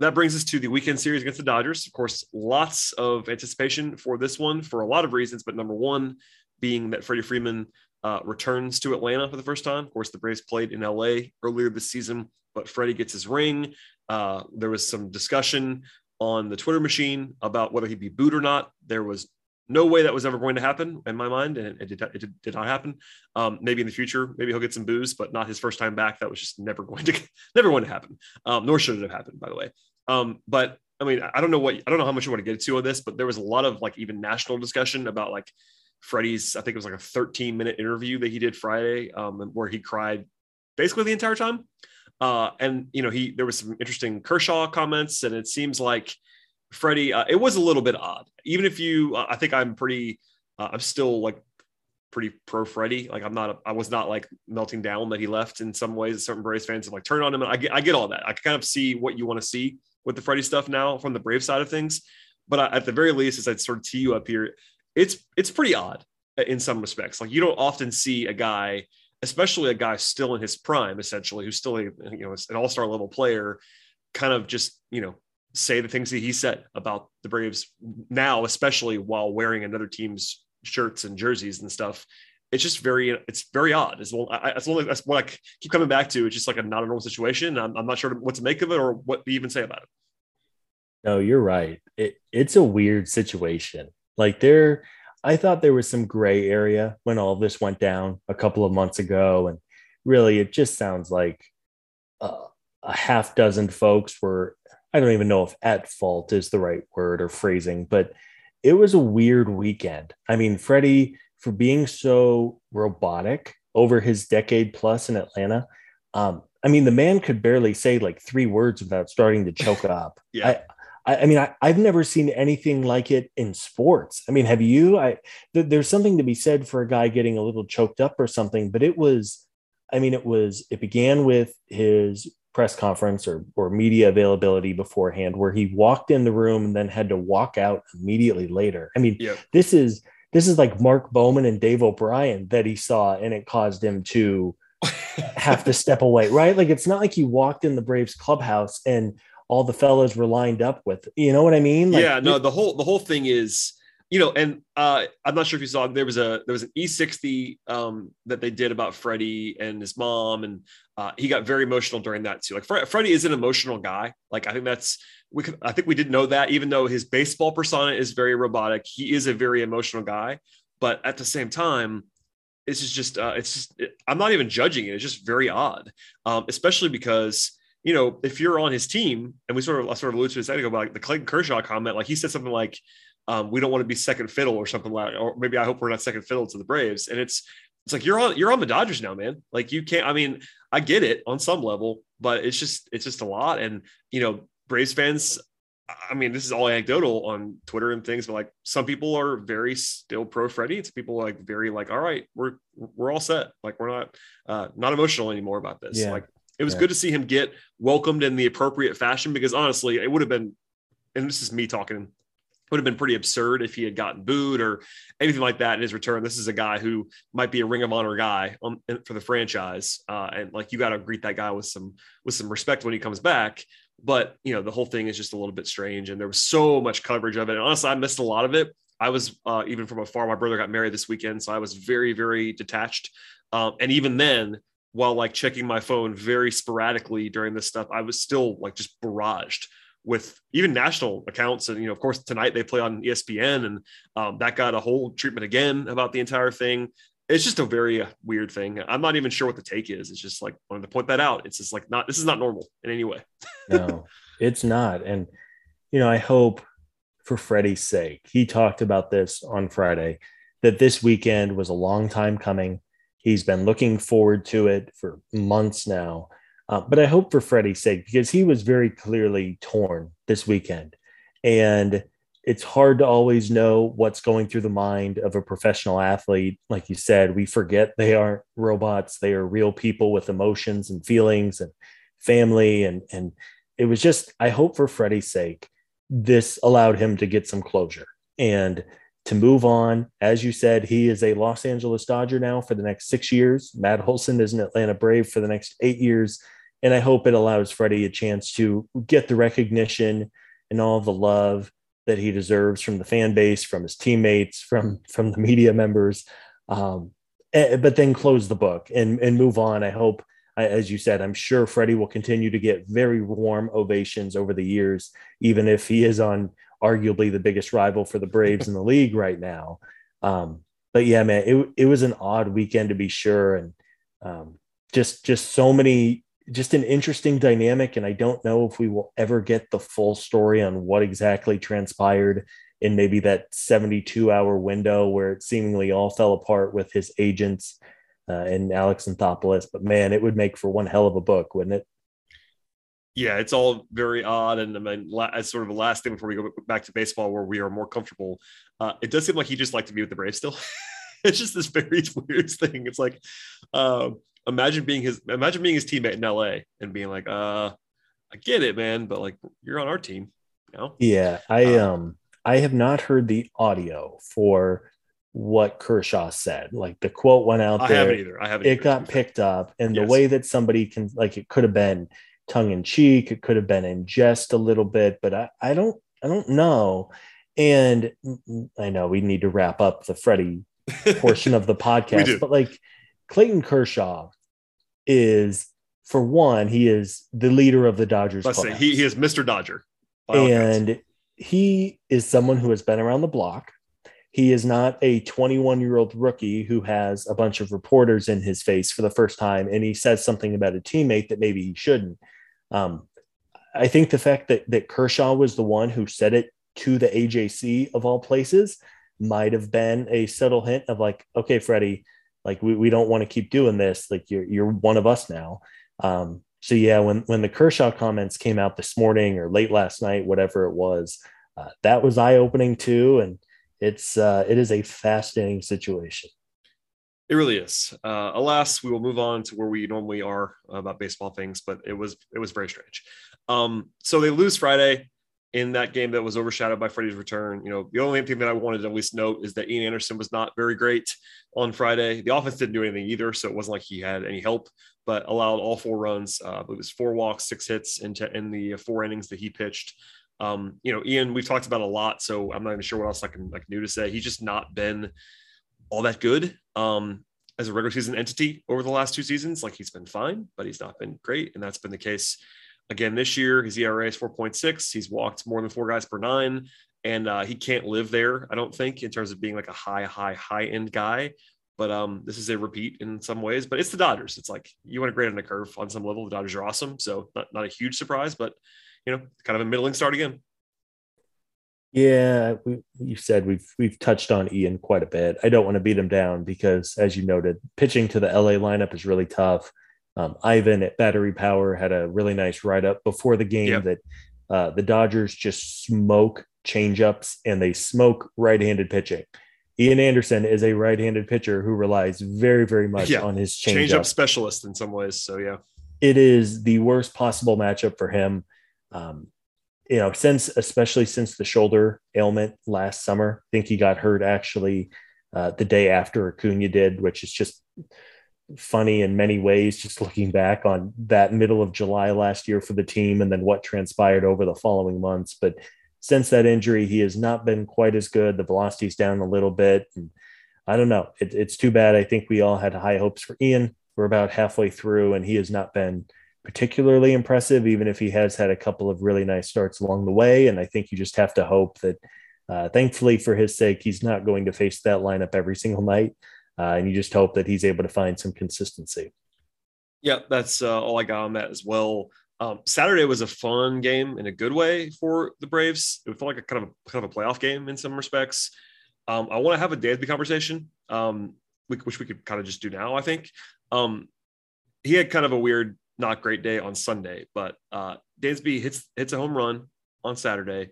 Speaker 1: that brings us to the weekend series against the Dodgers. Of course, lots of anticipation for this one for a lot of reasons, but number one being that Freddie Freeman uh, returns to Atlanta for the first time. Of course, the Braves played in LA earlier this season, but Freddie gets his ring. Uh, there was some discussion on the Twitter machine about whether he'd be booed or not. There was no way that was ever going to happen in my mind, and it did, it did, not happen. Um, maybe in the future, maybe he'll get some boos, but not his first time back. That was just never going to never going to happen. Um, nor should it have happened, by the way. Um, but I mean, I don't know what I don't know how much you want to get to on this, but there was a lot of like even national discussion about like Freddie's, I think it was like a 13 minute interview that he did Friday, um, where he cried basically the entire time. Uh, and you know, he there was some interesting Kershaw comments, and it seems like Freddie, uh, it was a little bit odd. Even if you, uh, I think I'm pretty, uh, I'm still like pretty pro Freddie. Like I'm not, I was not like melting down that he left in some ways. Certain Braves fans have like turned on him, and I get, I get all that. I kind of see what you want to see with the Freddie stuff now from the Brave side of things. But I, at the very least, as I sort of tee you up here, it's it's pretty odd in some respects. Like you don't often see a guy, especially a guy still in his prime, essentially, who's still a, you know an all star level player, kind of just you know say the things that he said about the Braves now, especially while wearing another team's shirts and jerseys and stuff. It's just very, it's very odd. As well, I, only, that's what I keep coming back to. It's just like a not a normal situation. I'm, I'm not sure what to make of it or what to even say about it.
Speaker 2: No, you're right. It, it's a weird situation. Like there, I thought there was some gray area when all this went down a couple of months ago, and really, it just sounds like uh, a half dozen folks were. I don't even know if at fault is the right word or phrasing, but it was a weird weekend. I mean, Freddie, for being so robotic over his decade plus in Atlanta, um, I mean, the man could barely say like three words without starting to choke up.
Speaker 1: yeah.
Speaker 2: I, I mean, I, have never seen anything like it in sports. I mean, have you? I th- there's something to be said for a guy getting a little choked up or something, but it was, I mean, it was. It began with his press conference or or media availability beforehand, where he walked in the room and then had to walk out immediately later. I mean, yep. this is this is like Mark Bowman and Dave O'Brien that he saw, and it caused him to have to step away, right? Like it's not like he walked in the Braves clubhouse and all the fellas were lined up with. You know what I mean?
Speaker 1: Like, yeah, no, the whole the whole thing is, you know, and uh, I'm not sure if you saw there was a there was an E60 um, that they did about Freddie and his mom, and uh, he got very emotional during that too. Like Fre- Freddie is an emotional guy. Like I think that's we could, I think we did know that, even though his baseball persona is very robotic, he is a very emotional guy. But at the same time, this is just uh, it's just it, I'm not even judging it. It's just very odd, um, especially because you know if you're on his team, and we sort of I sort of alluded to second ago about like the Clayton Kershaw comment, like he said something like, um, "We don't want to be second fiddle" or something like, or maybe I hope we're not second fiddle to the Braves, and it's it's like you're on you're on the Dodgers now, man. Like you can't. I mean, I get it on some level, but it's just it's just a lot, and you know, Braves fans I mean, this is all anecdotal on Twitter and things, but like some people are very still pro Freddie. It's people like very like, all right, we're we're all set. Like we're not uh not emotional anymore about this. Yeah. Like it was yeah. good to see him get welcomed in the appropriate fashion because honestly, it would have been, and this is me talking, would have been pretty absurd if he had gotten booed or anything like that in his return. This is a guy who might be a Ring of Honor guy on, for the franchise, uh, and like you got to greet that guy with some with some respect when he comes back but you know the whole thing is just a little bit strange and there was so much coverage of it and honestly i missed a lot of it i was uh, even from afar my brother got married this weekend so i was very very detached um, and even then while like checking my phone very sporadically during this stuff i was still like just barraged with even national accounts and you know of course tonight they play on espn and um, that got a whole treatment again about the entire thing it's just a very uh, weird thing. I'm not even sure what the take is. It's just like wanted to point that out. It's just like not this is not normal in any way.
Speaker 2: no, it's not. And you know, I hope for Freddie's sake, he talked about this on Friday that this weekend was a long time coming. He's been looking forward to it for months now. Uh, but I hope for Freddie's sake because he was very clearly torn this weekend, and it's hard to always know what's going through the mind of a professional athlete. Like you said, we forget they aren't robots. They are real people with emotions and feelings and family. And, and it was just, I hope for Freddie's sake, this allowed him to get some closure and to move on. As you said, he is a Los Angeles Dodger now for the next six years. Matt Olson is an Atlanta Brave for the next eight years. And I hope it allows Freddie a chance to get the recognition and all the love that he deserves from the fan base, from his teammates, from from the media members. Um, eh, but then close the book and and move on. I hope, as you said, I'm sure Freddie will continue to get very warm ovations over the years, even if he is on arguably the biggest rival for the Braves in the league right now. Um, but yeah, man, it it was an odd weekend to be sure, and um, just just so many just an interesting dynamic. And I don't know if we will ever get the full story on what exactly transpired in maybe that 72 hour window where it seemingly all fell apart with his agents uh, and Alex Anthopoulos. But man, it would make for one hell of a book, wouldn't it?
Speaker 1: Yeah, it's all very odd. And I mean, as sort of a last thing before we go back to baseball, where we are more comfortable, uh, it does seem like he just liked to be with the Braves still. it's just this very weird thing. It's like, uh, imagine being his imagine being his teammate in LA and being like, uh, I get it, man, but like you're on our team. You know?
Speaker 2: Yeah, I um, um I have not heard the audio for what Kershaw said. Like the quote went out I there. I haven't either. I haven't. It either. got picked up, and yes. the way that somebody can like it could have been tongue in cheek. It could have been in jest a little bit, but I, I don't I don't know. And I know we need to wrap up the Freddie portion of the podcast, but like Clayton Kershaw is for one, he is the leader of the Dodgers.
Speaker 1: Let's say he, he is Mr. Dodger.
Speaker 2: And he is someone who has been around the block. He is not a 21 year old rookie who has a bunch of reporters in his face for the first time and he says something about a teammate that maybe he shouldn't. Um, I think the fact that, that Kershaw was the one who said it to the AJC of all places might have been a subtle hint of like, okay, Freddie, like we, we don't want to keep doing this. Like you're you're one of us now. Um, so yeah when when the kershaw comments came out this morning or late last night whatever it was uh, that was eye-opening too. And it's uh, it is a fascinating situation
Speaker 1: it really is uh, alas we will move on to where we normally are about baseball things but it was it was very strange um, so they lose friday in that game that was overshadowed by Freddie's return. You know, the only thing that I wanted to at least note is that Ian Anderson was not very great on Friday. The offense didn't do anything either, so it wasn't like he had any help, but allowed all four runs. Uh, it was four walks, six hits in, in the four innings that he pitched. Um, you know, Ian, we've talked about a lot, so I'm not even sure what else I can, like new to say. He's just not been all that good um, as a regular season entity over the last two seasons. Like he's been fine, but he's not been great, and that's been the case again this year. His ERA is 4.6. He's walked more than four guys per nine, and uh, he can't live there. I don't think in terms of being like a high, high, high end guy. But um, this is a repeat in some ways. But it's the Dodgers. It's like you want to grade on a curve on some level. The Dodgers are awesome, so not, not a huge surprise, but you know, kind of a middling start again.
Speaker 2: Yeah, we, you said we've we've touched on Ian quite a bit. I don't want to beat him down because, as you noted, pitching to the LA lineup is really tough. Um, Ivan at Battery Power had a really nice write up before the game yep. that uh, the Dodgers just smoke changeups and they smoke right handed pitching. Ian Anderson is a right handed pitcher who relies very, very much yeah. on his change up
Speaker 1: specialist in some ways. So, yeah,
Speaker 2: it is the worst possible matchup for him. Um, you know, since especially since the shoulder ailment last summer, I think he got hurt actually uh, the day after Acuna did, which is just funny in many ways, just looking back on that middle of July last year for the team and then what transpired over the following months. But since that injury, he has not been quite as good. The velocity's down a little bit. And I don't know. It, it's too bad. I think we all had high hopes for Ian. We're about halfway through, and he has not been particularly impressive, even if he has had a couple of really nice starts along the way. And I think you just have to hope that, uh, thankfully, for his sake, he's not going to face that lineup every single night. Uh, and you just hope that he's able to find some consistency.
Speaker 1: Yeah, that's uh, all I got on that as well. Um, Saturday was a fun game in a good way for the Braves. It felt like a kind of a, kind of a playoff game in some respects. Um, I want to have a Dansby conversation, um, which we could kind of just do now. I think um, he had kind of a weird, not great day on Sunday, but uh, Dansby hits hits a home run on Saturday.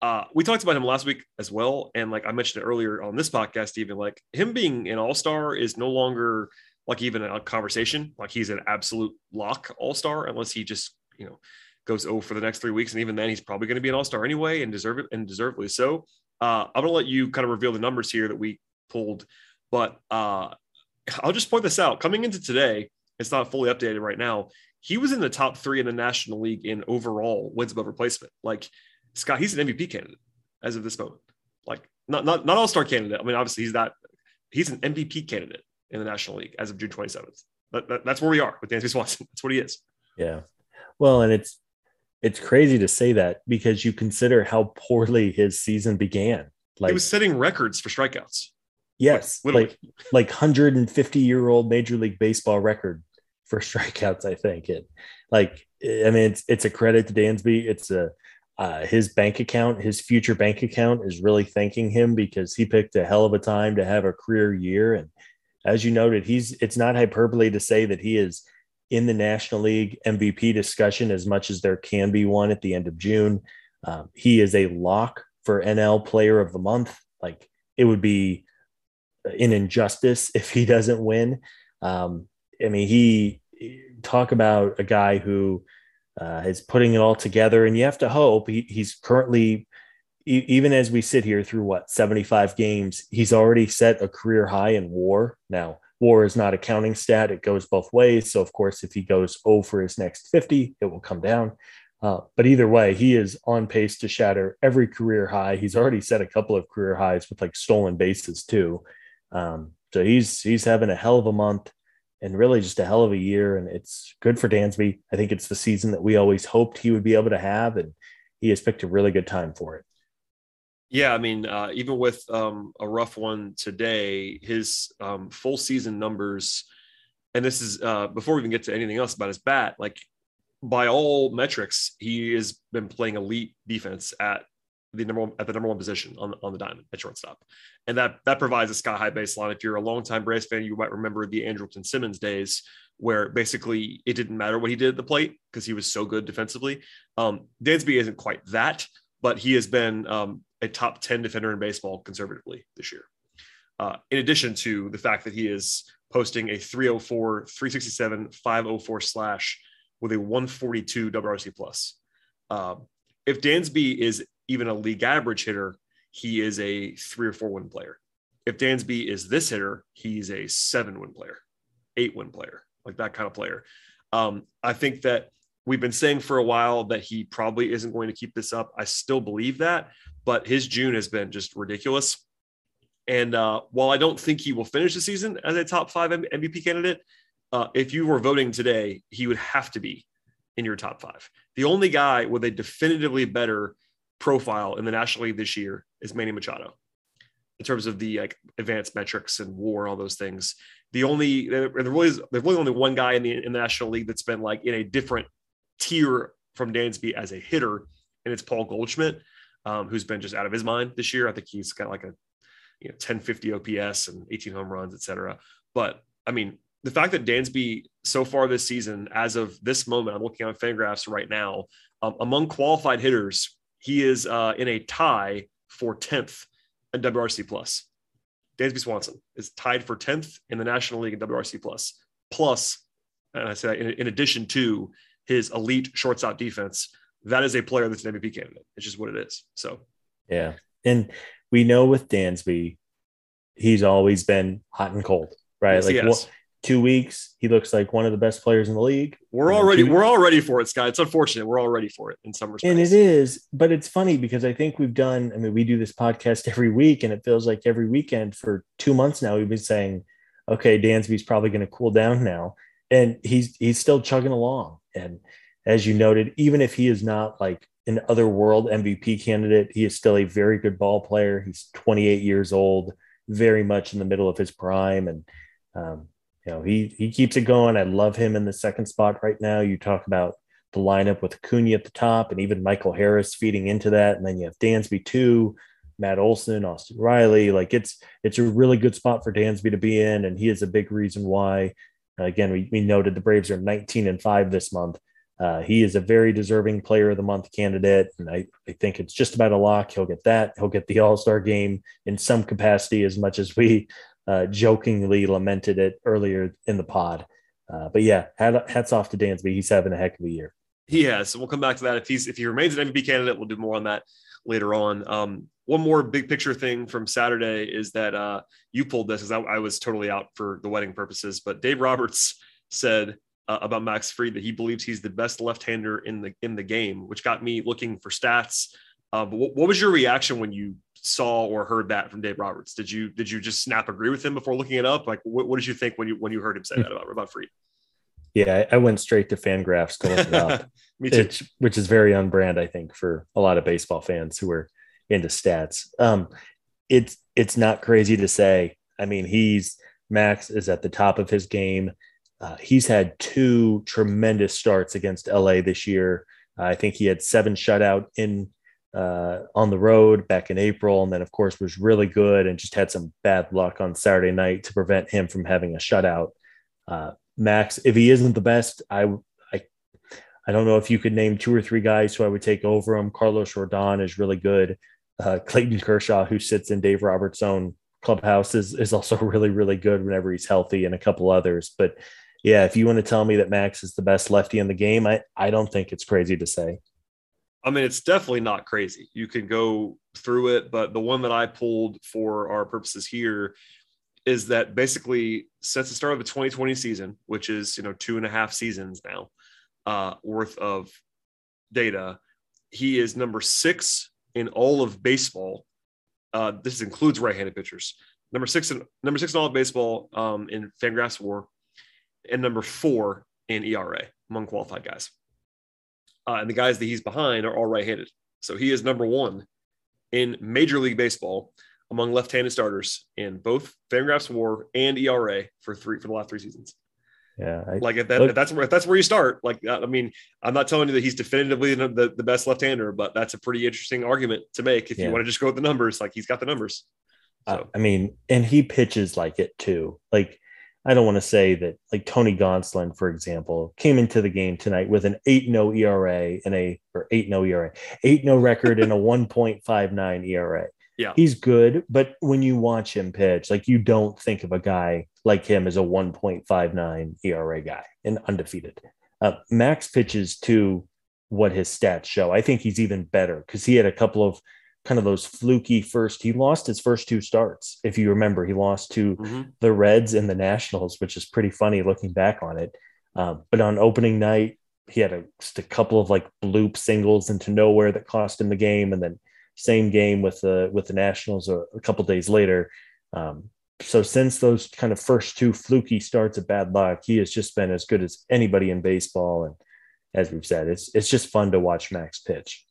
Speaker 1: Uh, we talked about him last week as well, and like I mentioned earlier on this podcast, even like him being an All Star is no longer like even a conversation. Like he's an absolute lock all star unless he just, you know, goes oh for the next three weeks. And even then he's probably going to be an all star anyway and deserve it and deservedly so. Uh, I'm to let you kind of reveal the numbers here that we pulled, but uh, I'll just point this out. Coming into today, it's not fully updated right now. He was in the top three in the National League in overall wins above replacement. Like Scott, he's an MVP candidate as of this moment. Like not not not all star candidate. I mean, obviously he's that he's an MVP candidate in the National League as of June 27th. That, that, that's where we are with Dansby Swanson. That's what he is.
Speaker 2: Yeah. Well, and it's it's crazy to say that because you consider how poorly his season began.
Speaker 1: Like he was setting records for strikeouts.
Speaker 2: Yes, like like, like 150 year old Major League Baseball record for strikeouts. I think it. Like I mean, it's it's a credit to Dansby. It's a uh, his bank account, his future bank account, is really thanking him because he picked a hell of a time to have a career year and as you noted, he's it's not hyperbole to say that he is in the National League MVP discussion as much as there can be one at the end of June. Um, he is a lock for NL Player of the Month. Like it would be an injustice if he doesn't win. Um, I mean, he talk about a guy who uh, is putting it all together, and you have to hope he, he's currently even as we sit here through what 75 games, he's already set a career high in war. Now, war is not a counting stat, it goes both ways. So, of course, if he goes 0 for his next 50, it will come down. Uh, but either way, he is on pace to shatter every career high. He's already set a couple of career highs with like stolen bases too. Um, so he's he's having a hell of a month and really just a hell of a year. And it's good for Dansby. I think it's the season that we always hoped he would be able to have, and he has picked a really good time for it.
Speaker 1: Yeah, I mean, uh, even with um, a rough one today, his um, full season numbers, and this is uh, before we even get to anything else about his bat, like by all metrics, he has been playing elite defense at the number one at the number one position on, on the diamond at shortstop. And that that provides a sky high baseline. If you're a longtime Braves fan, you might remember the Andrelton Simmons days where basically it didn't matter what he did at the plate because he was so good defensively. Um, Dansby isn't quite that, but he has been um, a top 10 defender in baseball conservatively this year. Uh, in addition to the fact that he is posting a 304, 367, 504 slash with a 142 WRC plus. Uh, if Dansby is even a league average hitter, he is a three or four win player. If Dansby is this hitter, he's a seven win player, eight win player, like that kind of player. Um, I think that we've been saying for a while that he probably isn't going to keep this up. I still believe that, but his June has been just ridiculous. And uh, while I don't think he will finish the season as a top five MVP candidate, uh, if you were voting today, he would have to be in your top five. The only guy with a definitively better profile in the National League this year is Manny Machado in terms of the like advanced metrics and war and all those things. The only there really is, there's really only one guy in the, in the National League that's been like in a different tier from Dansby as a hitter, and it's Paul Goldschmidt, um, who's been just out of his mind this year. I think he's got like a you know 1050 OPS and 18 home runs, etc. But I mean, the fact that Dansby so far this season, as of this moment, I'm looking on Fangraphs right now, um, among qualified hitters, he is uh, in a tie for 10th in WRC plus. Dansby Swanson is tied for 10th in the National League in WRC plus. Plus, and I say that in, in addition to his elite shortstop defense, that is a player that's an MVP candidate. It's just what it is. So,
Speaker 2: yeah. And we know with Dansby, he's always been hot and cold, right?
Speaker 1: Yes,
Speaker 2: like
Speaker 1: yes
Speaker 2: two weeks, he looks like one of the best players in the league.
Speaker 1: We're already we're all ready for it, Scott. It's unfortunate we're all ready for it in some respects.
Speaker 2: And it is, but it's funny because I think we've done. I mean, we do this podcast every week, and it feels like every weekend for two months now we've been saying, "Okay, Dansby's probably going to cool down now," and he's he's still chugging along. And as you noted, even if he is not like an otherworld MVP candidate, he is still a very good ball player. He's 28 years old, very much in the middle of his prime, and um, you know, he he keeps it going. I love him in the second spot right now. You talk about the lineup with Acuna at the top and even Michael Harris feeding into that. And then you have Dansby too, Matt Olson, Austin Riley. Like it's it's a really good spot for Dansby to be in. And he is a big reason why. Again, we, we noted the Braves are 19 and 5 this month. Uh, he is a very deserving player of the month candidate. And I, I think it's just about a lock. He'll get that. He'll get the All Star game in some capacity, as much as we uh, jokingly lamented it earlier in the pod. Uh, but yeah, hats off to Dansby. He's having a heck of a year.
Speaker 1: He has. We'll come back to that. If he's if he remains an MVP candidate, we'll do more on that later on. Um, one more big picture thing from Saturday is that uh, you pulled this because I, I, was totally out for the wedding purposes. But Dave Roberts said uh, about Max Fried that he believes he's the best left-hander in the in the game, which got me looking for stats. Uh, but what, what was your reaction when you saw or heard that from Dave Roberts? Did you did you just snap agree with him before looking it up? Like, what, what did you think when you when you heard him say that about about Fried?
Speaker 2: Yeah, I went straight to Fangraphs to look it up. Which, which, is very on brand, I think, for a lot of baseball fans who are into stats. Um, it's it's not crazy to say. I mean, he's Max is at the top of his game. Uh, he's had two tremendous starts against LA this year. Uh, I think he had seven shutout in uh, on the road back in April, and then of course was really good and just had some bad luck on Saturday night to prevent him from having a shutout. Uh, Max, if he isn't the best, I, I, I don't know if you could name two or three guys who I would take over him. Carlos Rodon is really good. Uh, Clayton Kershaw, who sits in Dave Roberts' own clubhouse, is is also really really good whenever he's healthy, and a couple others. But yeah, if you want to tell me that Max is the best lefty in the game, I I don't think it's crazy to say.
Speaker 1: I mean, it's definitely not crazy. You can go through it, but the one that I pulled for our purposes here is that basically since the start of the 2020 season, which is you know two and a half seasons now uh, worth of data, he is number six in all of baseball. Uh, this includes right-handed pitchers. Number six in number six in all of baseball um, in Fangraphs WAR, and number four in ERA among qualified guys uh, and the guys that he's behind are all right-handed. So he is number one in Major League Baseball among left-handed starters in both Fangraphs WAR and ERA for three for the last three seasons.
Speaker 2: Yeah, I,
Speaker 1: like if, that, look, if that's where if that's where you start. Like I mean, I'm not telling you that he's definitively the, the, the best left-hander, but that's a pretty interesting argument to make if yeah. you want to just go with the numbers. Like he's got the numbers.
Speaker 2: So. I mean, and he pitches like it too. Like I don't want to say that like Tony Gonsolin, for example, came into the game tonight with an 8-0 ERA and a or 8-0 ERA, 8-0 record and a 1.59 ERA.
Speaker 1: Yeah.
Speaker 2: He's good, but when you watch him pitch, like you don't think of a guy like him as a 1.59 ERA guy and undefeated. Uh, Max pitches to what his stats show. I think he's even better because he had a couple of kind of those fluky first. He lost his first two starts. If you remember, he lost to mm-hmm. the Reds and the Nationals, which is pretty funny looking back on it. Um, but on opening night, he had a, just a couple of like bloop singles into nowhere that cost him the game, and then same game with the with the Nationals a, a couple days later. Um, so since those kind of first two fluky starts of bad luck, he has just been as good as anybody in baseball, and as we've said, it's it's just fun to watch Max pitch.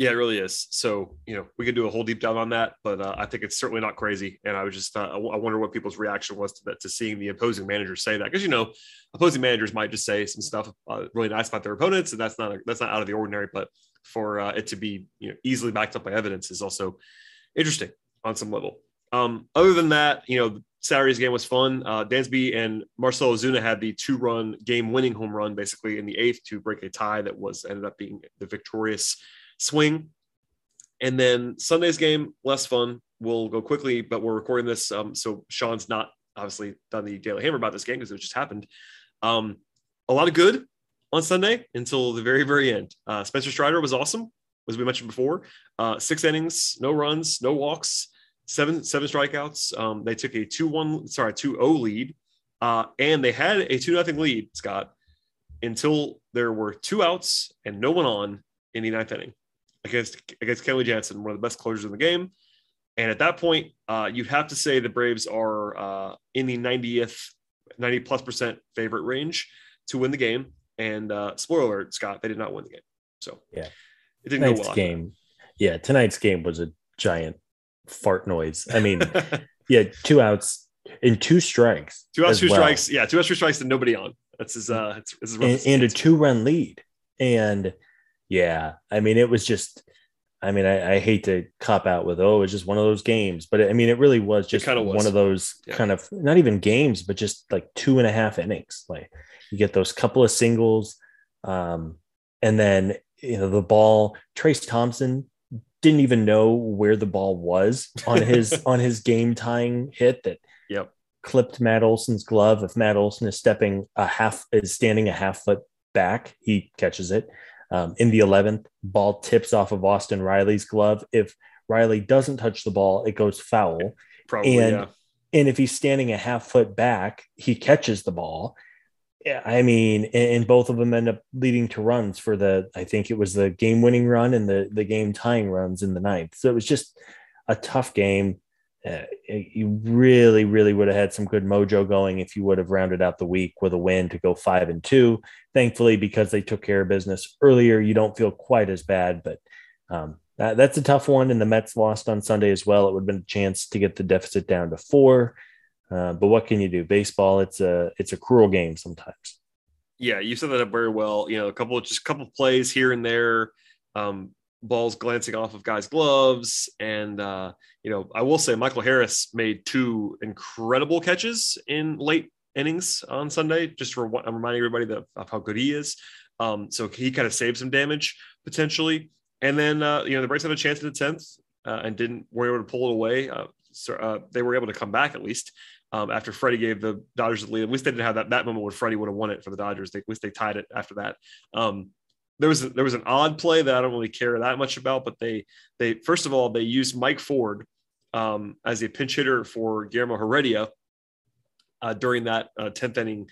Speaker 1: Yeah, it really is. So, you know, we could do a whole deep dive on that, but uh, I think it's certainly not crazy. And I was just, uh, I wonder what people's reaction was to that, to seeing the opposing managers say that. Because, you know, opposing managers might just say some stuff uh, really nice about their opponents, and that's not, a, that's not out of the ordinary. But for uh, it to be, you know, easily backed up by evidence is also interesting on some level. Um, other than that, you know, Saturday's game was fun. Uh, Dansby and Marcell Ozuna had the two run game winning home run basically in the eighth to break a tie that was ended up being the victorious swing. And then Sunday's game, less fun. We'll go quickly, but we're recording this. Um, so Sean's not obviously done the Daily Hammer about this game because it just happened. Um, a lot of good on Sunday until the very, very end. Uh, Spencer Strider was awesome, as we mentioned before. Uh, six innings, no runs, no walks, seven seven strikeouts. Um, they took a two one, sorry, two zero lead, uh, and they had a two nothing lead, Scott, until there were two outs and no one on in the ninth inning against against Kenley Jansen, one of the best closers in the game. And at that point, uh, you'd have to say the Braves are uh, in the 90th, 90 plus percent favorite range to win the game. And uh, spoiler alert, Scott, they did not win the game. So
Speaker 2: yeah,
Speaker 1: it didn't
Speaker 2: tonight's
Speaker 1: go well.
Speaker 2: game. Yeah, tonight's game was a giant fart noise. I mean, yeah, two outs and two strikes.
Speaker 1: two outs, two
Speaker 2: well.
Speaker 1: strikes. Yeah, two outs, two strikes, and nobody on. That's his. Uh, it's, it's his
Speaker 2: and, and a two run lead. And yeah, I mean, it was just, I mean, I, I hate to cop out with, oh, it's just one of those games, but I mean, it really was just
Speaker 1: kinda
Speaker 2: one of those
Speaker 1: Yeah.
Speaker 2: kind of not even games, but just like two and a half innings. Like you get those couple of singles. Um, and then, you know, the ball, Trayce Thompson didn't even know where the ball was on his, on his game tying hit that
Speaker 1: Yep.
Speaker 2: clipped Matt Olson's glove. If Matt Olson is stepping a half, is standing a half foot back, he catches it. Um, in the 11th, ball tips off of Austin Riley's glove. If Riley doesn't touch the ball, it goes foul.
Speaker 1: Probably.
Speaker 2: and-
Speaker 1: yeah.
Speaker 2: And if he's standing a half foot back, he catches the ball. Yeah, I mean, and, and both of them end up leading to runs for the, I think it was the game winning run and the, the game tying runs in the ninth. So it was just a tough game. Uh, you really, really would have had some good mojo going if you would have rounded out the week with a win to go five and two. Thankfully, because they took care of business earlier, you don't feel quite as bad. But um, that, that's a tough one. And the Mets lost on Sunday as well. It would have been a chance to get the deficit down to four. Uh, but what can you do? Baseball, it's a it's a cruel game sometimes.
Speaker 1: Yeah, you set that up very well. You know, a couple just a couple plays here and there, um, balls glancing off of guys' gloves, and uh, you know, I will say Michael Harris made two incredible catches in late innings on Sunday. Just for I'm reminding everybody that of how good he is. Um, so he kind of saved some damage potentially, and then uh, you know the Braves had a chance in the tenth uh, and didn't were able to pull it away. Uh, so uh, they were able to come back at least um, after Freddie gave the Dodgers the lead. At least they didn't have that, that moment where Freddie would have won it for the Dodgers. They, at least they tied it after that. Um, there was there was an odd play that I don't really care that much about, but they they first of all they used Mike Ford um, as a pinch hitter for Guillermo Heredia uh, during that uh, tenth inning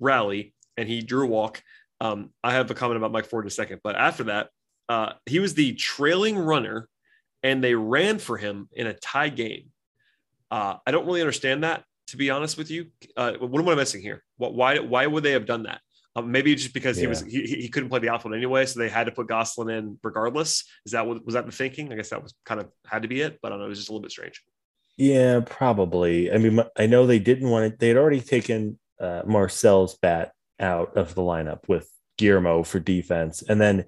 Speaker 1: rally, and he drew a walk. Um, I have a comment about Mike Ford in a second, but after that, uh, he was the trailing runner, and they ran for him in a tie game. Uh, I don't really understand that, to be honest with you. Uh, what am I missing here? What, why, why would they have done that? Um, maybe just because he was he, he couldn't play the outfield anyway, so they had to put Gosselin in regardless. Is that what was that the thinking? I guess that was kind of had to be it, but I don't know. It was just a little bit strange.
Speaker 2: Yeah, probably. I mean, I know they didn't want it. They had already taken uh, Marcell's bat out of the lineup with Guillermo for defense, and then.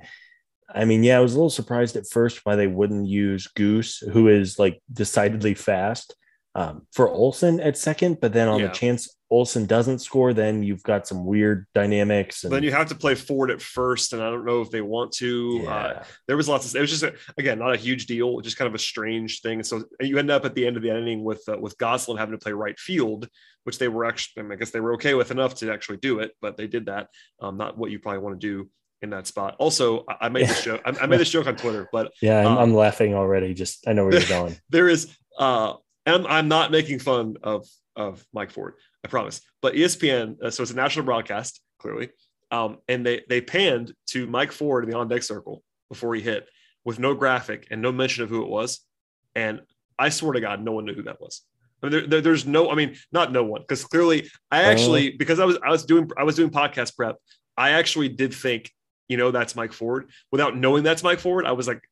Speaker 2: I mean, yeah, I was a little surprised at first why they wouldn't use Goose, who is like decidedly fast, um, for Olson at second. But then on
Speaker 1: Yeah.
Speaker 2: the chance Olson doesn't score, then you've got some weird dynamics. And,
Speaker 1: Then you have to play Ford at first, and I don't know if they want to. Uh, there was lots of it was just a, again not a huge deal just kind of a strange thing so you end up at the end of the inning with uh, with Gosselin having to play right field which they were actually I, mean, I guess they were okay with enough to actually do it but they did that um, not what you probably want to do in that spot also I, made this joke I, I made this joke on Twitter but
Speaker 2: yeah, I'm,
Speaker 1: um,
Speaker 2: I'm laughing already. Just I know where you're going.
Speaker 1: there is uh I'm, I'm not making fun of of Mike Ford I promise but ESPN uh, so it's a national broadcast clearly um and they they panned to Mike Ford in the on deck circle before he hit with no graphic and no mention of who it was and I swear to God no one knew who that was I mean, there, there- there's no I mean not no one because clearly I actually because I was I was doing I was doing podcast prep I actually did think, you know, that's Mike Ford. Without knowing that's Mike Ford, I was like,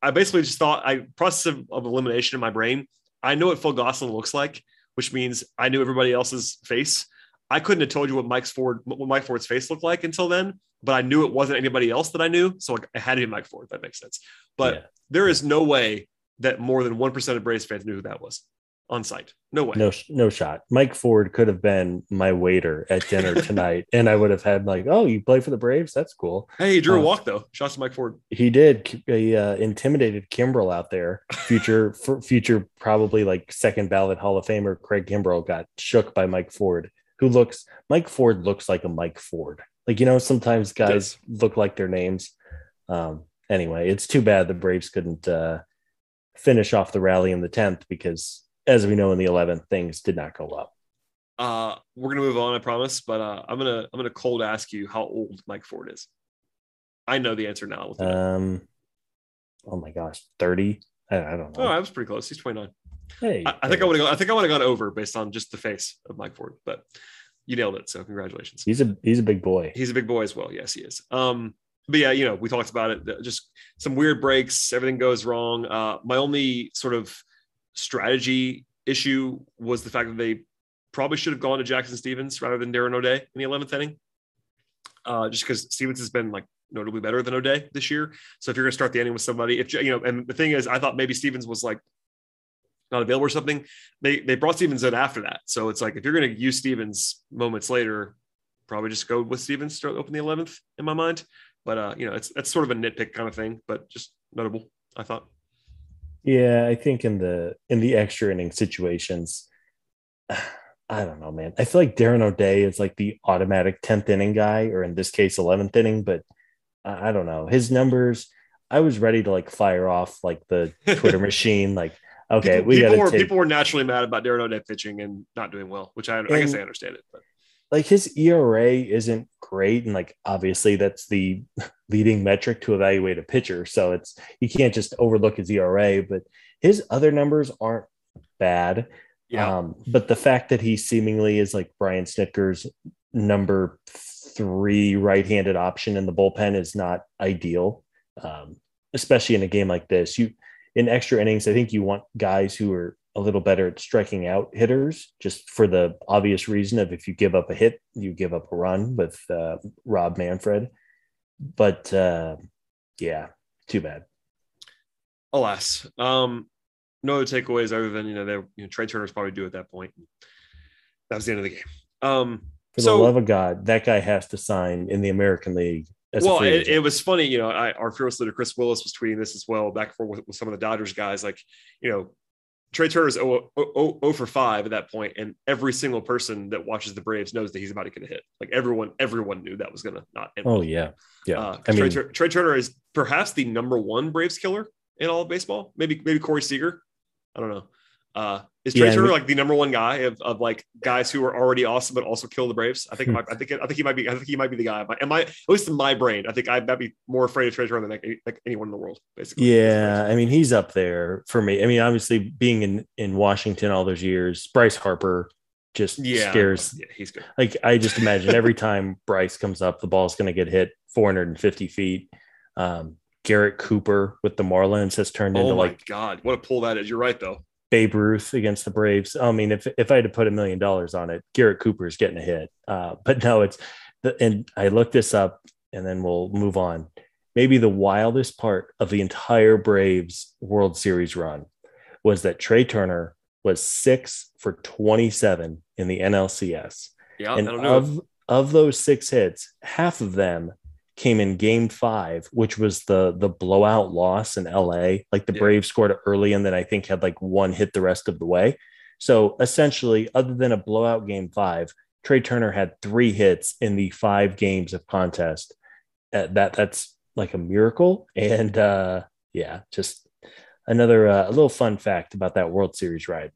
Speaker 1: I basically just thought I process of, of elimination in my brain. I know what Phil Gosselin looks like, which means I knew everybody else's face. I couldn't have told you what Mike's Ford, what Mike Ford's face looked like until then, but I knew it wasn't anybody else that I knew. So I had to be Mike Ford. If that makes sense. But yeah. there is no way that more than 1% of Braves fans knew who that was on site. No way.
Speaker 2: No, no shot. Mike Ford could have been my waiter at dinner tonight, and I would have had like, oh, you play for the Braves? That's cool.
Speaker 1: Hey, he drew uh, a walk though. Shots to Mike Ford.
Speaker 2: He did. He uh, intimidated Kimbrel out there. Future, future, probably like second ballot Hall of Famer Craig Kimbrel got shook by Mike Ford, who looks Mike Ford looks like a Mike Ford. Like you know, sometimes guys look like their names. Um, anyway, it's too bad the Braves couldn't uh, finish off the rally in the tenth because as we know in the 11th, things did not go well.
Speaker 1: Uh, we're gonna move on, I promise. But uh, I'm gonna I'm gonna cold ask you how old Mike Ford is. I know the answer now.
Speaker 2: Um, oh my gosh, 30. I, I, don't know. Oh,
Speaker 1: I was pretty close. He's 29. Hey, I, I think I would have. I think I would have gone over based on just the face of Mike Ford, but you nailed it. So congratulations.
Speaker 2: He's a he's a big boy.
Speaker 1: He's a big boy as well. Yes, he is. Um, but yeah, you know, we talked about it. Just some weird breaks. Everything goes wrong. Uh, my only sort of strategy issue was the fact that they probably should have gone to Jackson Stephens rather than Darren O'Day in the 11th inning. Uh, just because Stephens has been like notably better than O'Day this year. So if you're going to start the inning with somebody, if you know, and the thing is, I thought maybe Stephens was like not available or something. They they brought Stephens in after that. So it's like if you're going to use Stephens moments later, probably just go with Stephens to open the 11th in my mind. But uh, you know, it's that's sort of a nitpick kind of thing, but just notable. I thought.
Speaker 2: Yeah, I think in the in the extra inning situations, I don't know, man. I feel like Darren O'Day is like the automatic 10th inning guy, or in this case, 11th inning, but I don't know. His numbers, I was ready to like fire off like the Twitter machine. Like, okay,
Speaker 1: people,
Speaker 2: we got
Speaker 1: take... people were naturally mad about Darren O'Day pitching and not doing well, which I, I guess I understand it. But
Speaker 2: like his ERA isn't great, and like obviously that's the leading metric to evaluate a pitcher. So it's you can't just overlook his ERA, but his other numbers aren't bad. Yeah. Um, but the fact that he seemingly is like Brian Snitker's number three right-handed option in the bullpen is not ideal, um, especially in a game like this. You in extra innings, I think you want guys who are a little better at striking out hitters, just for the obvious reason of if you give up a hit, you give up a run with uh, Rob Manfred. But uh, yeah, too bad.
Speaker 1: Alas, um, no other takeaways other than you know they you know Trea Turner's probably due at that point. That was the end of the game. Um,
Speaker 2: for so, the love of God, that guy has to sign in the American League.
Speaker 1: well, it, it, was funny, you know. I, our fearless leader Chris Willis was tweeting this as well, back and forth with, with some of the Dodgers guys. Like, you know, Trea Turner's 0, 0, 0, for 5 at that point, and every single person that watches the Braves knows that he's about to get a hit. Like everyone, everyone knew that was going to not
Speaker 2: end. Oh, yeah. Yeah.
Speaker 1: Uh, I mean, Trea Turner is perhaps the number one Braves killer in all of baseball. Maybe, maybe Corey Seager. I don't know. Uh, is Trea yeah, Turner like the number one guy of, of like guys who are already awesome but also kill the Braves? I think hmm. I think I think he might be I think he might be the guy. Am I at least in my brain? I think I would be more afraid of Trea Turner than like, like anyone in the world. Basically,
Speaker 2: yeah. I mean, he's up there for me. I mean, obviously being in in Washington all those years, Bryce Harper just yeah, scares.
Speaker 1: Yeah, he's good.
Speaker 2: Like I just imagine every time Bryce comes up, the ball's going to get hit 450 feet. Um, Garrett Cooper with the Marlins has turned oh into like
Speaker 1: God, what a pull that is. You're right though.
Speaker 2: Babe Ruth against the Braves. I mean, if if I had to put a million dollars on it, Garrett Cooper is getting a hit. Uh, but no, it's the and I looked this up and then we'll move on. Maybe the wildest part of the entire Braves World Series run was that Trea Turner was six for 27 in the NLCS.
Speaker 1: Yeah,
Speaker 2: and of, of those six hits, half of them came in game five, which was the the blowout loss in LA. Like the yeah. Braves scored early and then I think had like one hit the rest of the way. So essentially, other than a blowout game five, Trea Turner had three hits in the five games of contest. Uh, that that's like a miracle. And uh, yeah, just another uh, a little fun fact about that World Series ride.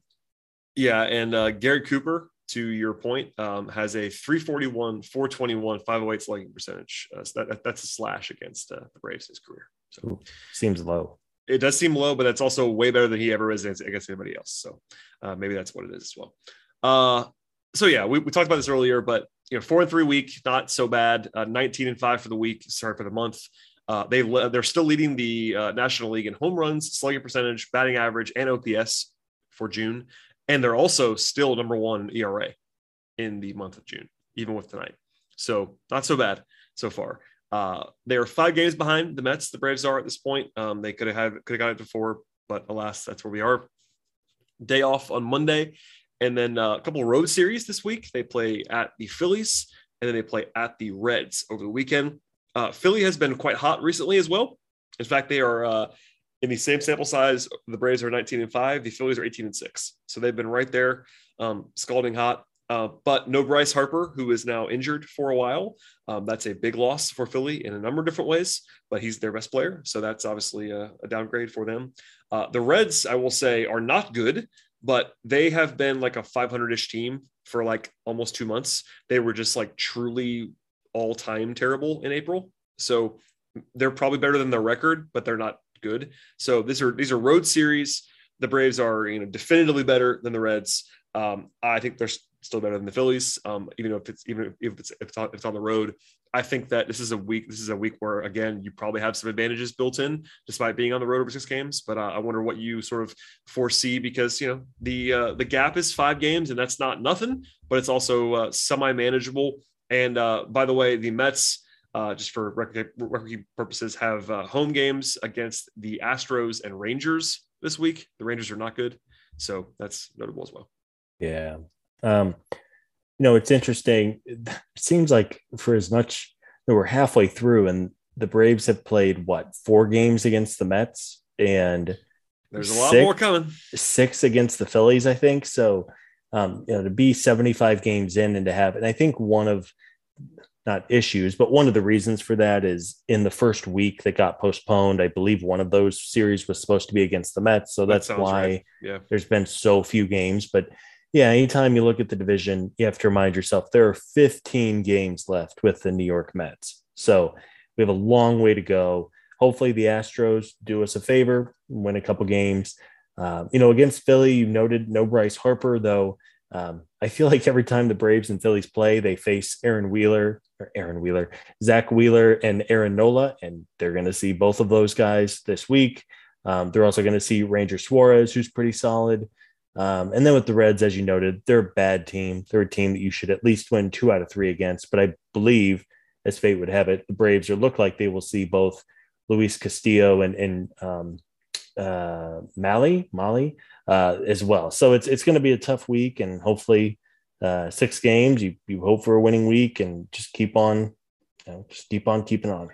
Speaker 1: Yeah, and uh, Garrett Cooper to your point, um, has a 341, 421, 508 slugging percentage. Uh, so that, that, that's a slash against uh, the Braves his career. So
Speaker 2: Ooh, seems low.
Speaker 1: It does seem low, but that's also way better than he ever is against anybody else. So uh, maybe that's what it is as well. Uh, so yeah, we, we talked about this earlier, but you know, four and three week, not so bad. Uh, 19 and five for the week. Sorry for the month. Uh, they they're still leading the uh, National League in home runs, slugging percentage, batting average, and OPS for June, and they're also still number one ERA in the month of June, even with tonight. So not so bad so far. Uh, they are five games behind the Mets. The Braves are at this point. Um, they could have had could have got it before, but alas, that's where we are. Day off on Monday, and then uh, a couple road series this week. They play at the Phillies, and then they play at the Reds over the weekend. Uh, Philly has been quite hot recently as well. In fact, they are uh, in the same sample size. The Braves are 19 and five. The Phillies are 18 and six. So they've been right there, um, scalding hot. Uh, but no Bryce Harper, who is now injured for a while. Um, that's a big loss for Philly in a number of different ways, but he's their best player. So that's obviously a, a downgrade for them. Uh, the Reds, I will say, are not good, but they have been like a 500 ish team for like almost two months. They were just like truly all time terrible in April. So they're probably better than their record, but they're not good. So these are these are road series. The Braves are you know definitively better than the Reds. Um, I think they're still better than the Phillies, um, even if it's even if it's if it's, on, if it's on the road. I think that this is a week. This is a week where again you probably have some advantages built in, despite being on the road over six games. But uh, I wonder what you sort of foresee because you know the uh, the gap is five games, and that's not nothing, but it's also uh, semi manageable and uh, by the way, the Mets, uh, just for record, record purposes, have uh, home games against the Astros and Rangers this week. The Rangers are not good, so that's notable as well.
Speaker 2: Yeah, um, you know it's interesting. It seems like for as much you know, we're halfway through, and the Braves have played what four games against the Mets, and
Speaker 1: there's a lot six, more coming.
Speaker 2: Six against the Phillies, I think. So um, you know, to be 75 games in and to have, and I think one of not issues, but one of the reasons for that is in the first week that got postponed. I believe one of those series was supposed to be against the Mets, so that's that why right. yeah. there's been so few games. But yeah, anytime you look at the division, you have to remind yourself there are 15 games left with the New York Mets, so we have a long way to go. Hopefully, the Astros do us a favor, win a couple games. Uh, you know, against Philly, you noted no Bryce Harper, though. Um, I feel like every time the Braves and Phillies play, they face Aaron Wheeler or Aaron Wheeler, Zach Wheeler, and Aaron Nola, and they're going to see both of those guys this week. Um, they're also going to see Ranger Suarez, who's pretty solid. Um, and then with the Reds, as you noted, they're a bad team. They're a team that you should at least win two out of three against. But I believe, as fate would have it, the Braves are look like they will see both Luis Castillo and, and um, uh, Mahle, Mahle uh, as well. So it's it's going to be a tough week, and hopefully uh, six games. You you hope for a winning week, and just keep on, you know, just keep on keeping on.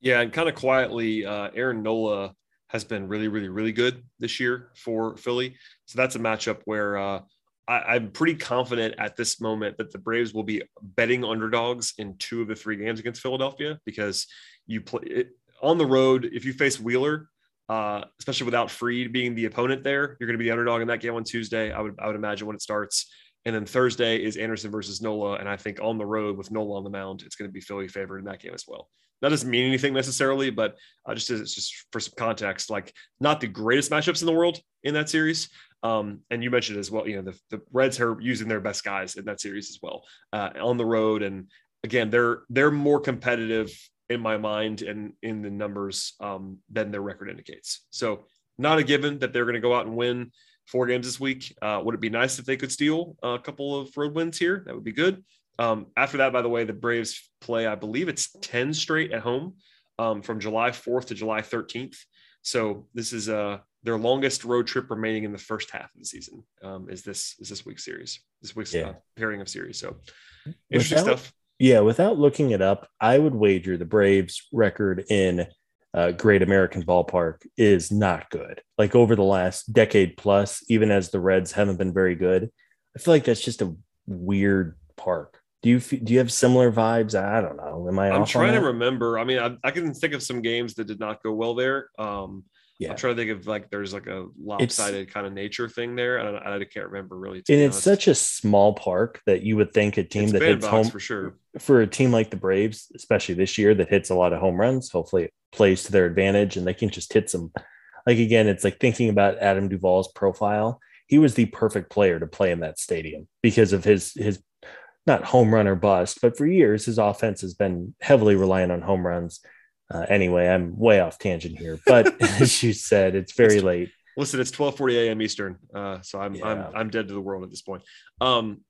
Speaker 1: Yeah, and kind of quietly, uh, Aaron Nola has been really, really, really good this year for Philly. So that's a matchup where uh, I, am pretty confident at this moment that the Braves will be betting underdogs in two of the three games against Philadelphia because you play it, on the road. If you face Wheeler, uh, especially without Fried being the opponent there. You're going to be the underdog in that game on Tuesday. I would I would imagine when it starts. And then Thursday is Anderson versus Nola, and I think on the road with Nola on the mound, it's going to be Philly favored in that game as well. That doesn't mean anything necessarily, but uh, just it's just for some context, like not the greatest matchups in the world in that series. Um, and you mentioned as well, you know, the, the Reds are using their best guys in that series as well uh, on the road, and again, they're they're more competitive in my mind and in the numbers um, than their record indicates. So, not a given that they're going to go out and win four games this week. Uh, would it be nice if they could steal a couple of road wins here? That would be good. Um, after that, by the way, the Braves play, I believe it's 10 straight at home um, from July 4th to July 13th. So this is uh, their longest road trip remaining in the first half of the season. Um, is this is this week's series? This week's yeah. uh, pairing of series. So interesting
Speaker 2: without,
Speaker 1: stuff.
Speaker 2: Yeah, without looking it up, I would wager the Braves' record in uh, Great American Ballpark is not good. Like over the last decade plus, even as the Reds haven't been very good, I feel like that's just a weird park. Do you do you have similar vibes? I don't know. Am I?
Speaker 1: I'm trying to remember. I mean, I, I, can think of some games that did not go well there. Um, yeah. I'm trying to think of like there's like a lopsided it's, kind of nature thing there. I, I can't remember really.
Speaker 2: And it's such a small park that you would think a team it's that hits home
Speaker 1: for sure
Speaker 2: for a team like the Braves, especially this year that hits a lot of home runs. Hopefully, it plays to their advantage and they can just hit some. Like again, it's like thinking about Adam Duvall's profile. He was the perfect player to play in that stadium because of his his not home run or bust, but for years his offense has been heavily reliant on home runs. Uh, anyway, I'm way off tangent here, but as you said, it's very
Speaker 1: It's-
Speaker 2: late.
Speaker 1: Listen, it's 12:40 a.m. Eastern, uh, so I'm I'm I'm dead to the world at this point. Um,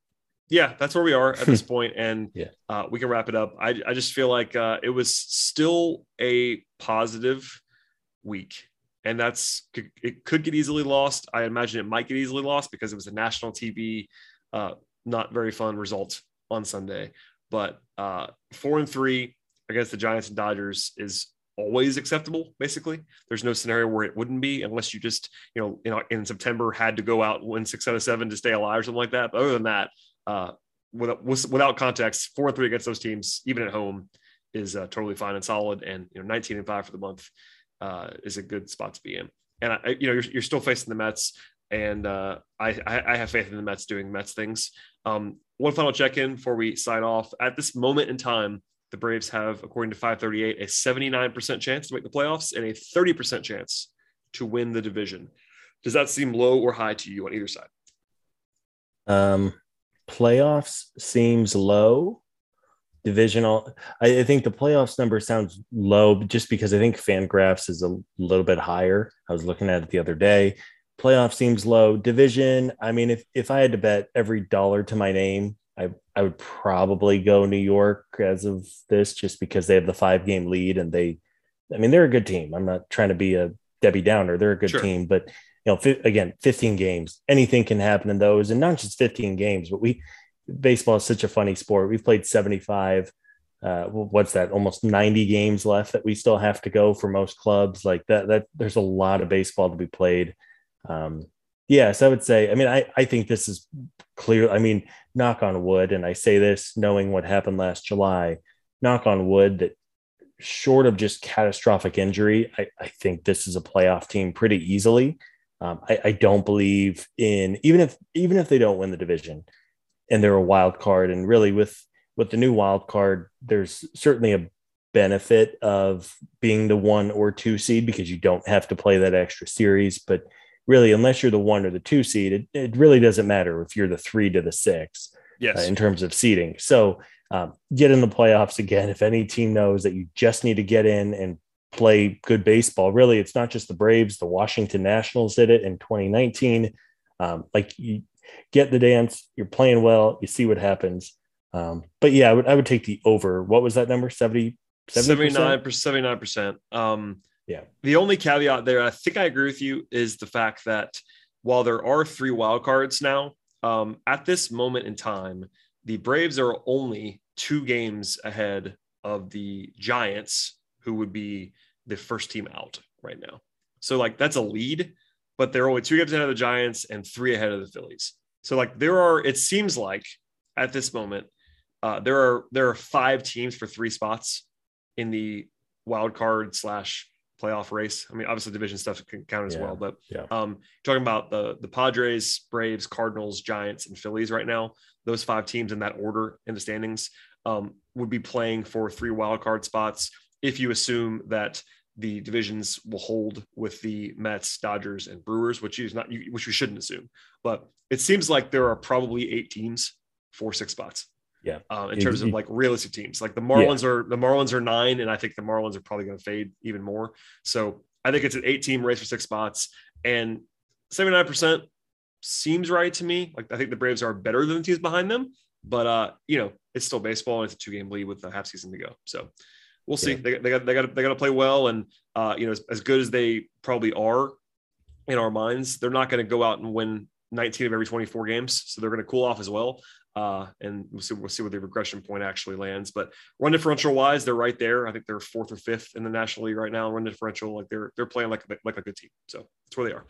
Speaker 1: yeah, that's where we are at this point, and
Speaker 2: Yeah.
Speaker 1: uh, we can wrap it up. I I just feel like uh, it was still a positive week, and that's it could get easily lost. I imagine it might get easily lost because it was a national TV, uh, not very fun result on Sunday. But uh, four and three against the Giants and Dodgers is always acceptable. Basically, there's no scenario where it wouldn't be unless you just you know know in September had to go out win six out of seven to stay alive or something like that. But other than that, uh, without without context, four and three against those teams, even at home, is uh, totally fine and solid. And you know, 19 and five for the month uh, is a good spot to be in. And I, you know, you're, you're still facing the Mets, and uh, I, I I have faith in the Mets doing Mets things. Um, one final check in before we sign off. At this moment in time, the Braves have, according to 538, a 79% chance to make the playoffs and a 30% chance to win the division. Does that seem low or high to you on either side?
Speaker 2: Um, playoffs seems low. Divisional, I, I think the playoffs number sounds low just because I think Fangraphs is a little bit higher. I was looking at it the other day. Playoff seems low. Division, I mean, if if I had to bet every dollar to my name, I I would probably go New York as of this, just because they have the five game lead and they, I mean, they're a good team. I'm not trying to be a Debbie Downer. They're a good
Speaker 1: Sure.
Speaker 2: team, but you know, fi- again, 15 games, anything can happen in those, and not just 15 games, but we baseball is such a funny sport. We've played 75. Uh, what's that? Almost 90 games left that we still have to go for most clubs. Like that, that there's a lot of baseball to be played. Um, yes, I would say. I mean, I I think this is clear. I mean, knock on wood, and I say this knowing what happened last July. Knock on wood that short of just catastrophic injury, I, I think this is a playoff team pretty easily. Um, I, I don't believe in even if even if they don't win the division and they're a wild card, and really with with the new wild card, there's certainly a benefit of being the one or two seed because you don't have to play that extra series. But really, unless you're the one or the two seed, it, it really doesn't matter if you're the three to the six
Speaker 1: Yes.
Speaker 2: uh, in terms of seeding. So um, get in the playoffs again. If any team knows that you just need to get in and play good baseball, really, it's not just the Braves. The Washington Nationals did it in 2019. Um, like you get the dance, you're playing well, you see what happens. Um, but yeah, I would I would take the over. What was that number? 70, 70%?
Speaker 1: 79 79 percent um
Speaker 2: Yeah.
Speaker 1: the only caveat there i think i agree with you is the fact that while there are three wild cards now um at this moment in time the braves are only two games ahead of the giants who would be the first team out right now so like that's a lead but they're only two games ahead of the giants and three ahead of the phillies so like there are it seems like at this moment uh, there are there are five teams for three spots in the wild card slash playoff race. I mean, obviously division stuff can count as
Speaker 2: Yeah,
Speaker 1: well, but
Speaker 2: yeah.
Speaker 1: um, talking about the the Padres, Braves, Cardinals, Giants, and Phillies right now, those five teams in that order in the standings um, would be playing for three wild card spots. If you assume that the divisions will hold with the Mets, Dodgers, and Brewers, which is not which we shouldn't assume, but it seems like there are probably eight teams for six spots
Speaker 2: Yeah.
Speaker 1: uh, in terms of like realistic teams. Like the Marlins are the Marlins are nine, and I think the Marlins are probably going to fade even more. So I think it's an eight team race for six spots, and seventy nine percent seems right to me. Like I think the Braves are better than the teams behind them, but uh, you know it's still baseball and it's a two game lead with a half season to go. So we'll see.
Speaker 2: Yeah.
Speaker 1: They, they got they got they got to play well, and uh, you know as, as good as they probably are in our minds, they're not going to go out and win 19 of every 24 games. So they're going to cool off as well. Uh, and we'll see, we'll see where the regression point actually lands. But run differential wise, they're right there. I think they're fourth or fifth in the National League right now. Run differential, like they're they're playing like like a good team. So that's where they are.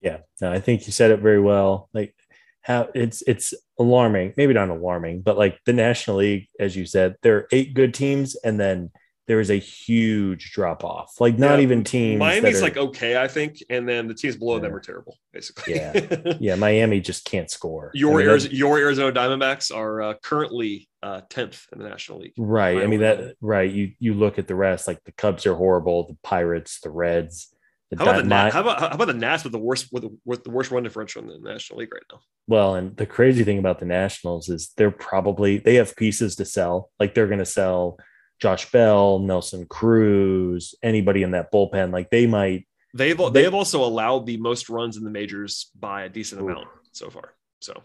Speaker 2: Yeah, no, I think you said it very well. Like how it's it's alarming, maybe not alarming, but like the National League, as you said, there are eight good teams, and then there is a huge drop off. Like not
Speaker 1: Yeah,
Speaker 2: even teams.
Speaker 1: Miami's
Speaker 2: are-
Speaker 1: like okay, I think, and then the teams below them
Speaker 2: Yeah.
Speaker 1: are terrible, basically.
Speaker 2: Yeah. yeah, Miami just can't score. I
Speaker 1: your
Speaker 2: mean,
Speaker 1: Arizona, your Arizona Diamondbacks are uh, currently uh, tenth in the National League.
Speaker 2: right. I mean that right. You you look at the rest, like the Cubs are horrible, the Pirates, the Reds.
Speaker 1: How about, the Na- how about how about the Nats with the worst with the, with the worst run differential in the National League right now?
Speaker 2: Well, and the crazy thing about the Nationals is they're probably they have pieces to sell. Like they're going to sell Josh Bell, Nelson Cruz, anybody in that bullpen. Like they might.
Speaker 1: They've they, they have also allowed the most runs in the majors by a decent ooh. amount so far. So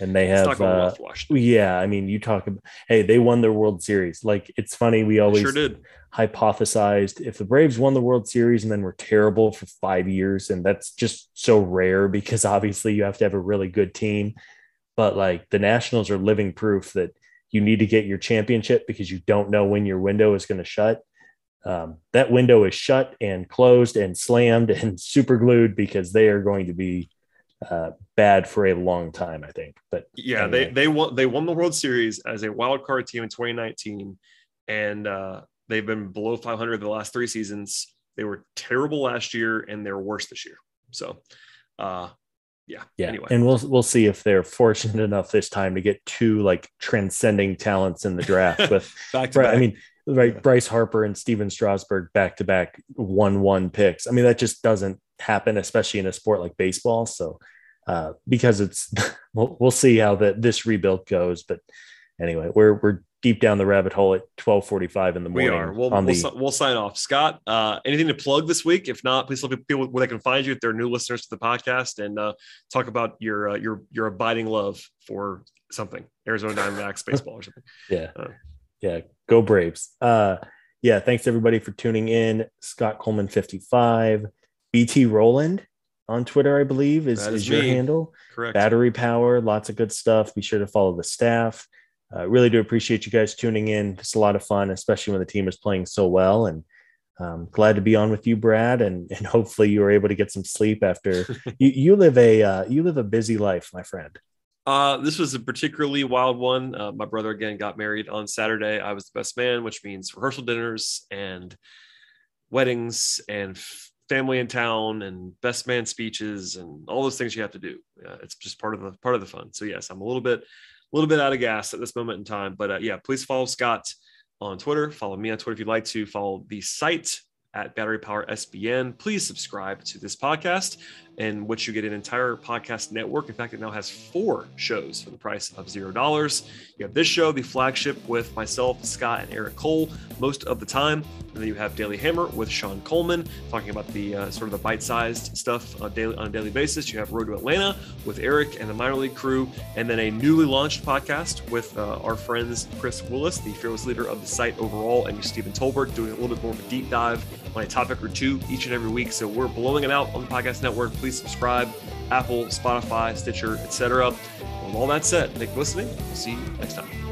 Speaker 2: and they have uh, yeah i mean you talk about hey they won their world series like it's funny we always
Speaker 1: sure did.
Speaker 2: hypothesized if the braves won the world series and then were terrible for five years and that's just so rare because obviously you have to have a really good team but like the nationals are living proof that you need to get your championship because you don't know when your window is going to shut um, that window is shut and closed and slammed and super glued because they are going to be uh, bad for a long time, I think. But
Speaker 1: yeah, anyway. they they won they won the World Series as a wild card team in 2019, and uh, they've been below 500 the last three seasons. They were terrible last year, and they're worse this year. So, uh, yeah,
Speaker 2: yeah. Anyway, and we'll we'll see if they're fortunate enough this time to get two like transcending talents in the draft with. back to back. I mean, right, Bryce Harper and Stephen Strasburg back to back one one picks. I mean, that just doesn't happen, especially in a sport like baseball. So uh, because it's we'll, we'll see how that this rebuild goes. But anyway, we're we're deep down the rabbit hole at 12:45 in the morning.
Speaker 1: We are. We'll, we'll, the... we'll, sign off. Scott, uh, anything to plug this week? If not, please let people where they can find you if they're new listeners to the podcast and uh, talk about your uh, your your abiding love for something Arizona Diamondbacks baseball or something.
Speaker 2: Yeah, uh, yeah. Go Braves. Uh, yeah. Thanks everybody for tuning in. Scott Coleman 55, BT Rowland on Twitter, I believe, is, is, is your handle.
Speaker 1: Correct.
Speaker 2: Battery power, lots of good stuff. Be sure to follow the staff. Uh, really do appreciate you guys tuning in. It's a lot of fun, especially when the team is playing so well. And um, glad to be on with you, Brad. And and hopefully you were able to get some sleep after you, you live a uh, you live a busy life, my friend.
Speaker 1: Uh, this was a particularly wild one. Uh, my brother again got married on Saturday. I was the best man, which means rehearsal dinners and weddings and family in town and best man speeches and all those things you have to do. Uh, it's just part of the part of the fun. So yes, I'm a little bit little bit out of gas at this moment in time, but uh, yeah, please follow Scott on Twitter. Follow me on Twitter if you'd like to. Follow the site at Battery Power SBN. Please subscribe to this podcast in which you get an entire podcast network. In fact, it now has four shows for the price of zero dollars. You have this show, the flagship, with myself, Scott, and Eric Cole most of the time. And then you have Daily Hammer with Sean Coleman, talking about the uh, sort of the bite-sized stuff on, daily, on a daily basis. You have Road to Atlanta with Eric and the minor league crew, and then a newly launched podcast with uh, our friends Kris Willis, the fearless leader of the site overall, and Stephen Tolbert, doing a little bit more of a deep dive on a topic or two each and every week. So we're blowing it out on the podcast network please subscribe. Apple, Spotify, Stitcher, etc. With all that said, thanks for listening. We'll see you next time.